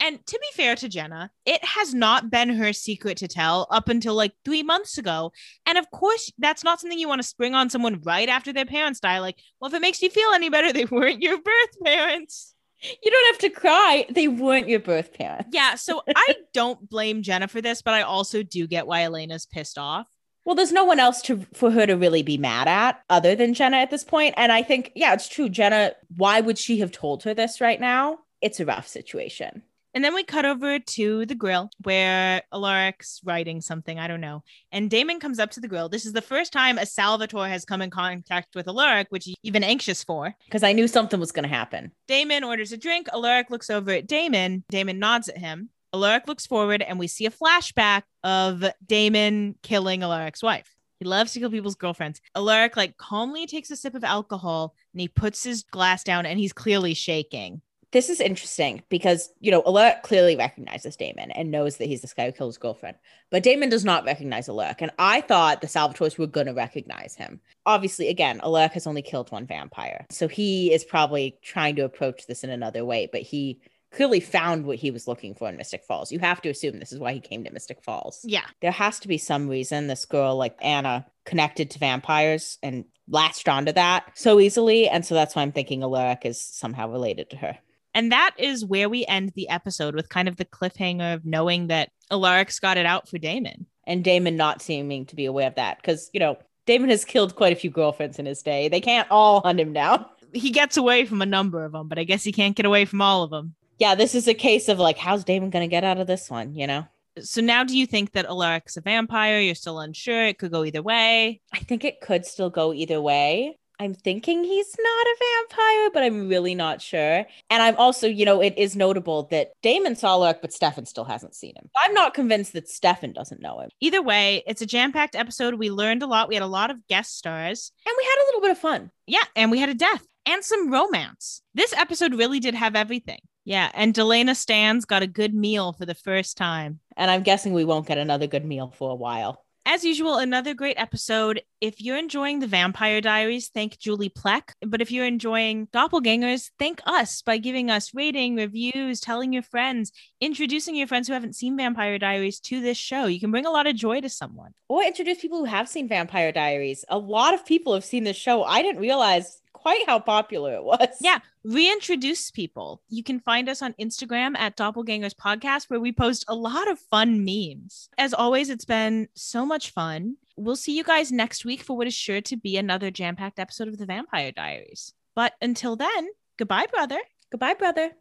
and to be fair to Jenna, it has not been her secret to tell up until like three months ago. And of course, that's not something you want to spring on someone right after their parents die. Like, well, if it makes you feel any better, they weren't your birth parents. You don't have to cry. They weren't your birth parents. Yeah, so I don't blame Jenna for this, but I also do get why Elena's pissed off. Well, there's no one else to for her to really be mad at other than Jenna at this point. And I think, yeah, it's true. Jenna, why would she have told her this right now? It's a rough situation. And then we cut over to the grill where Alaric's writing something, I don't know. And Damon comes up to the grill. This is the first time a Salvatore has come in contact with Alaric, which he's even anxious for. Because I knew something was going to happen. Damon orders a drink. Alaric looks over at Damon. Damon nods at him. Alaric looks forward, and we see a flashback of Damon killing Alaric's wife. He loves to kill people's girlfriends. Alaric like calmly takes a sip of alcohol and he puts his glass down and he's clearly shaking this is interesting because you know Alaric clearly recognizes Damon and knows that he's this guy who killed his girlfriend, but Damon does not recognize Alaric, and I thought the Salvatores were gonna recognize him. Obviously, again, Alaric has only killed one vampire, so he is probably trying to approach this in another way, but he clearly found what he was looking for in Mystic Falls. You have to assume this is why he came to Mystic Falls. Yeah, there has to be some reason this girl like Anna connected to vampires and latched onto that so easily, and so that's why I'm thinking Alaric is somehow related to her. And that is where we end the episode with kind of the cliffhanger of knowing that Alaric's got it out for Damon. And Damon not seeming to be aware of that. Because, you know, Damon has killed quite a few girlfriends in his day. They can't all hunt him down. He gets away from a number of them, but I guess he can't get away from all of them. Yeah, this is a case of like, how's Damon going to get out of this one, you know? So now do you think that Alaric's a vampire? You're still unsure. It could go either way. I think it could still go either way. I'm thinking he's not a vampire, but I'm really not sure. And I'm also, you know, it is notable that Damon saw Alaric, but Stefan still hasn't seen him. I'm not convinced that Stefan doesn't know him. Either way, it's a jam packed episode. We learned a lot. We had a lot of guest stars. And we had a little bit of fun. Yeah. And we had a death and some romance. This episode really did have everything. Yeah. And Delena Stans got a good meal for the first time. And I'm guessing we won't get another good meal for a while. As usual, another great episode. If you're enjoying the Vampire Diaries, thank Julie Plec. But if you're enjoying Doppelgangers, thank us by giving us rating, reviews, telling your friends, introducing your friends who haven't seen Vampire Diaries to this show. You can bring a lot of joy to someone. Or introduce people who have seen Vampire Diaries. A lot of people have seen this show. I didn't realize quite how popular it was. Yeah, reintroduce people. You can find us on Instagram at Doppelgangers Podcast, where we post a lot of fun memes. As always, it's been so much fun. We'll see you guys next week for what is sure to be another jam packed episode of The Vampire Diaries. But until then, goodbye, brother. Goodbye, brother.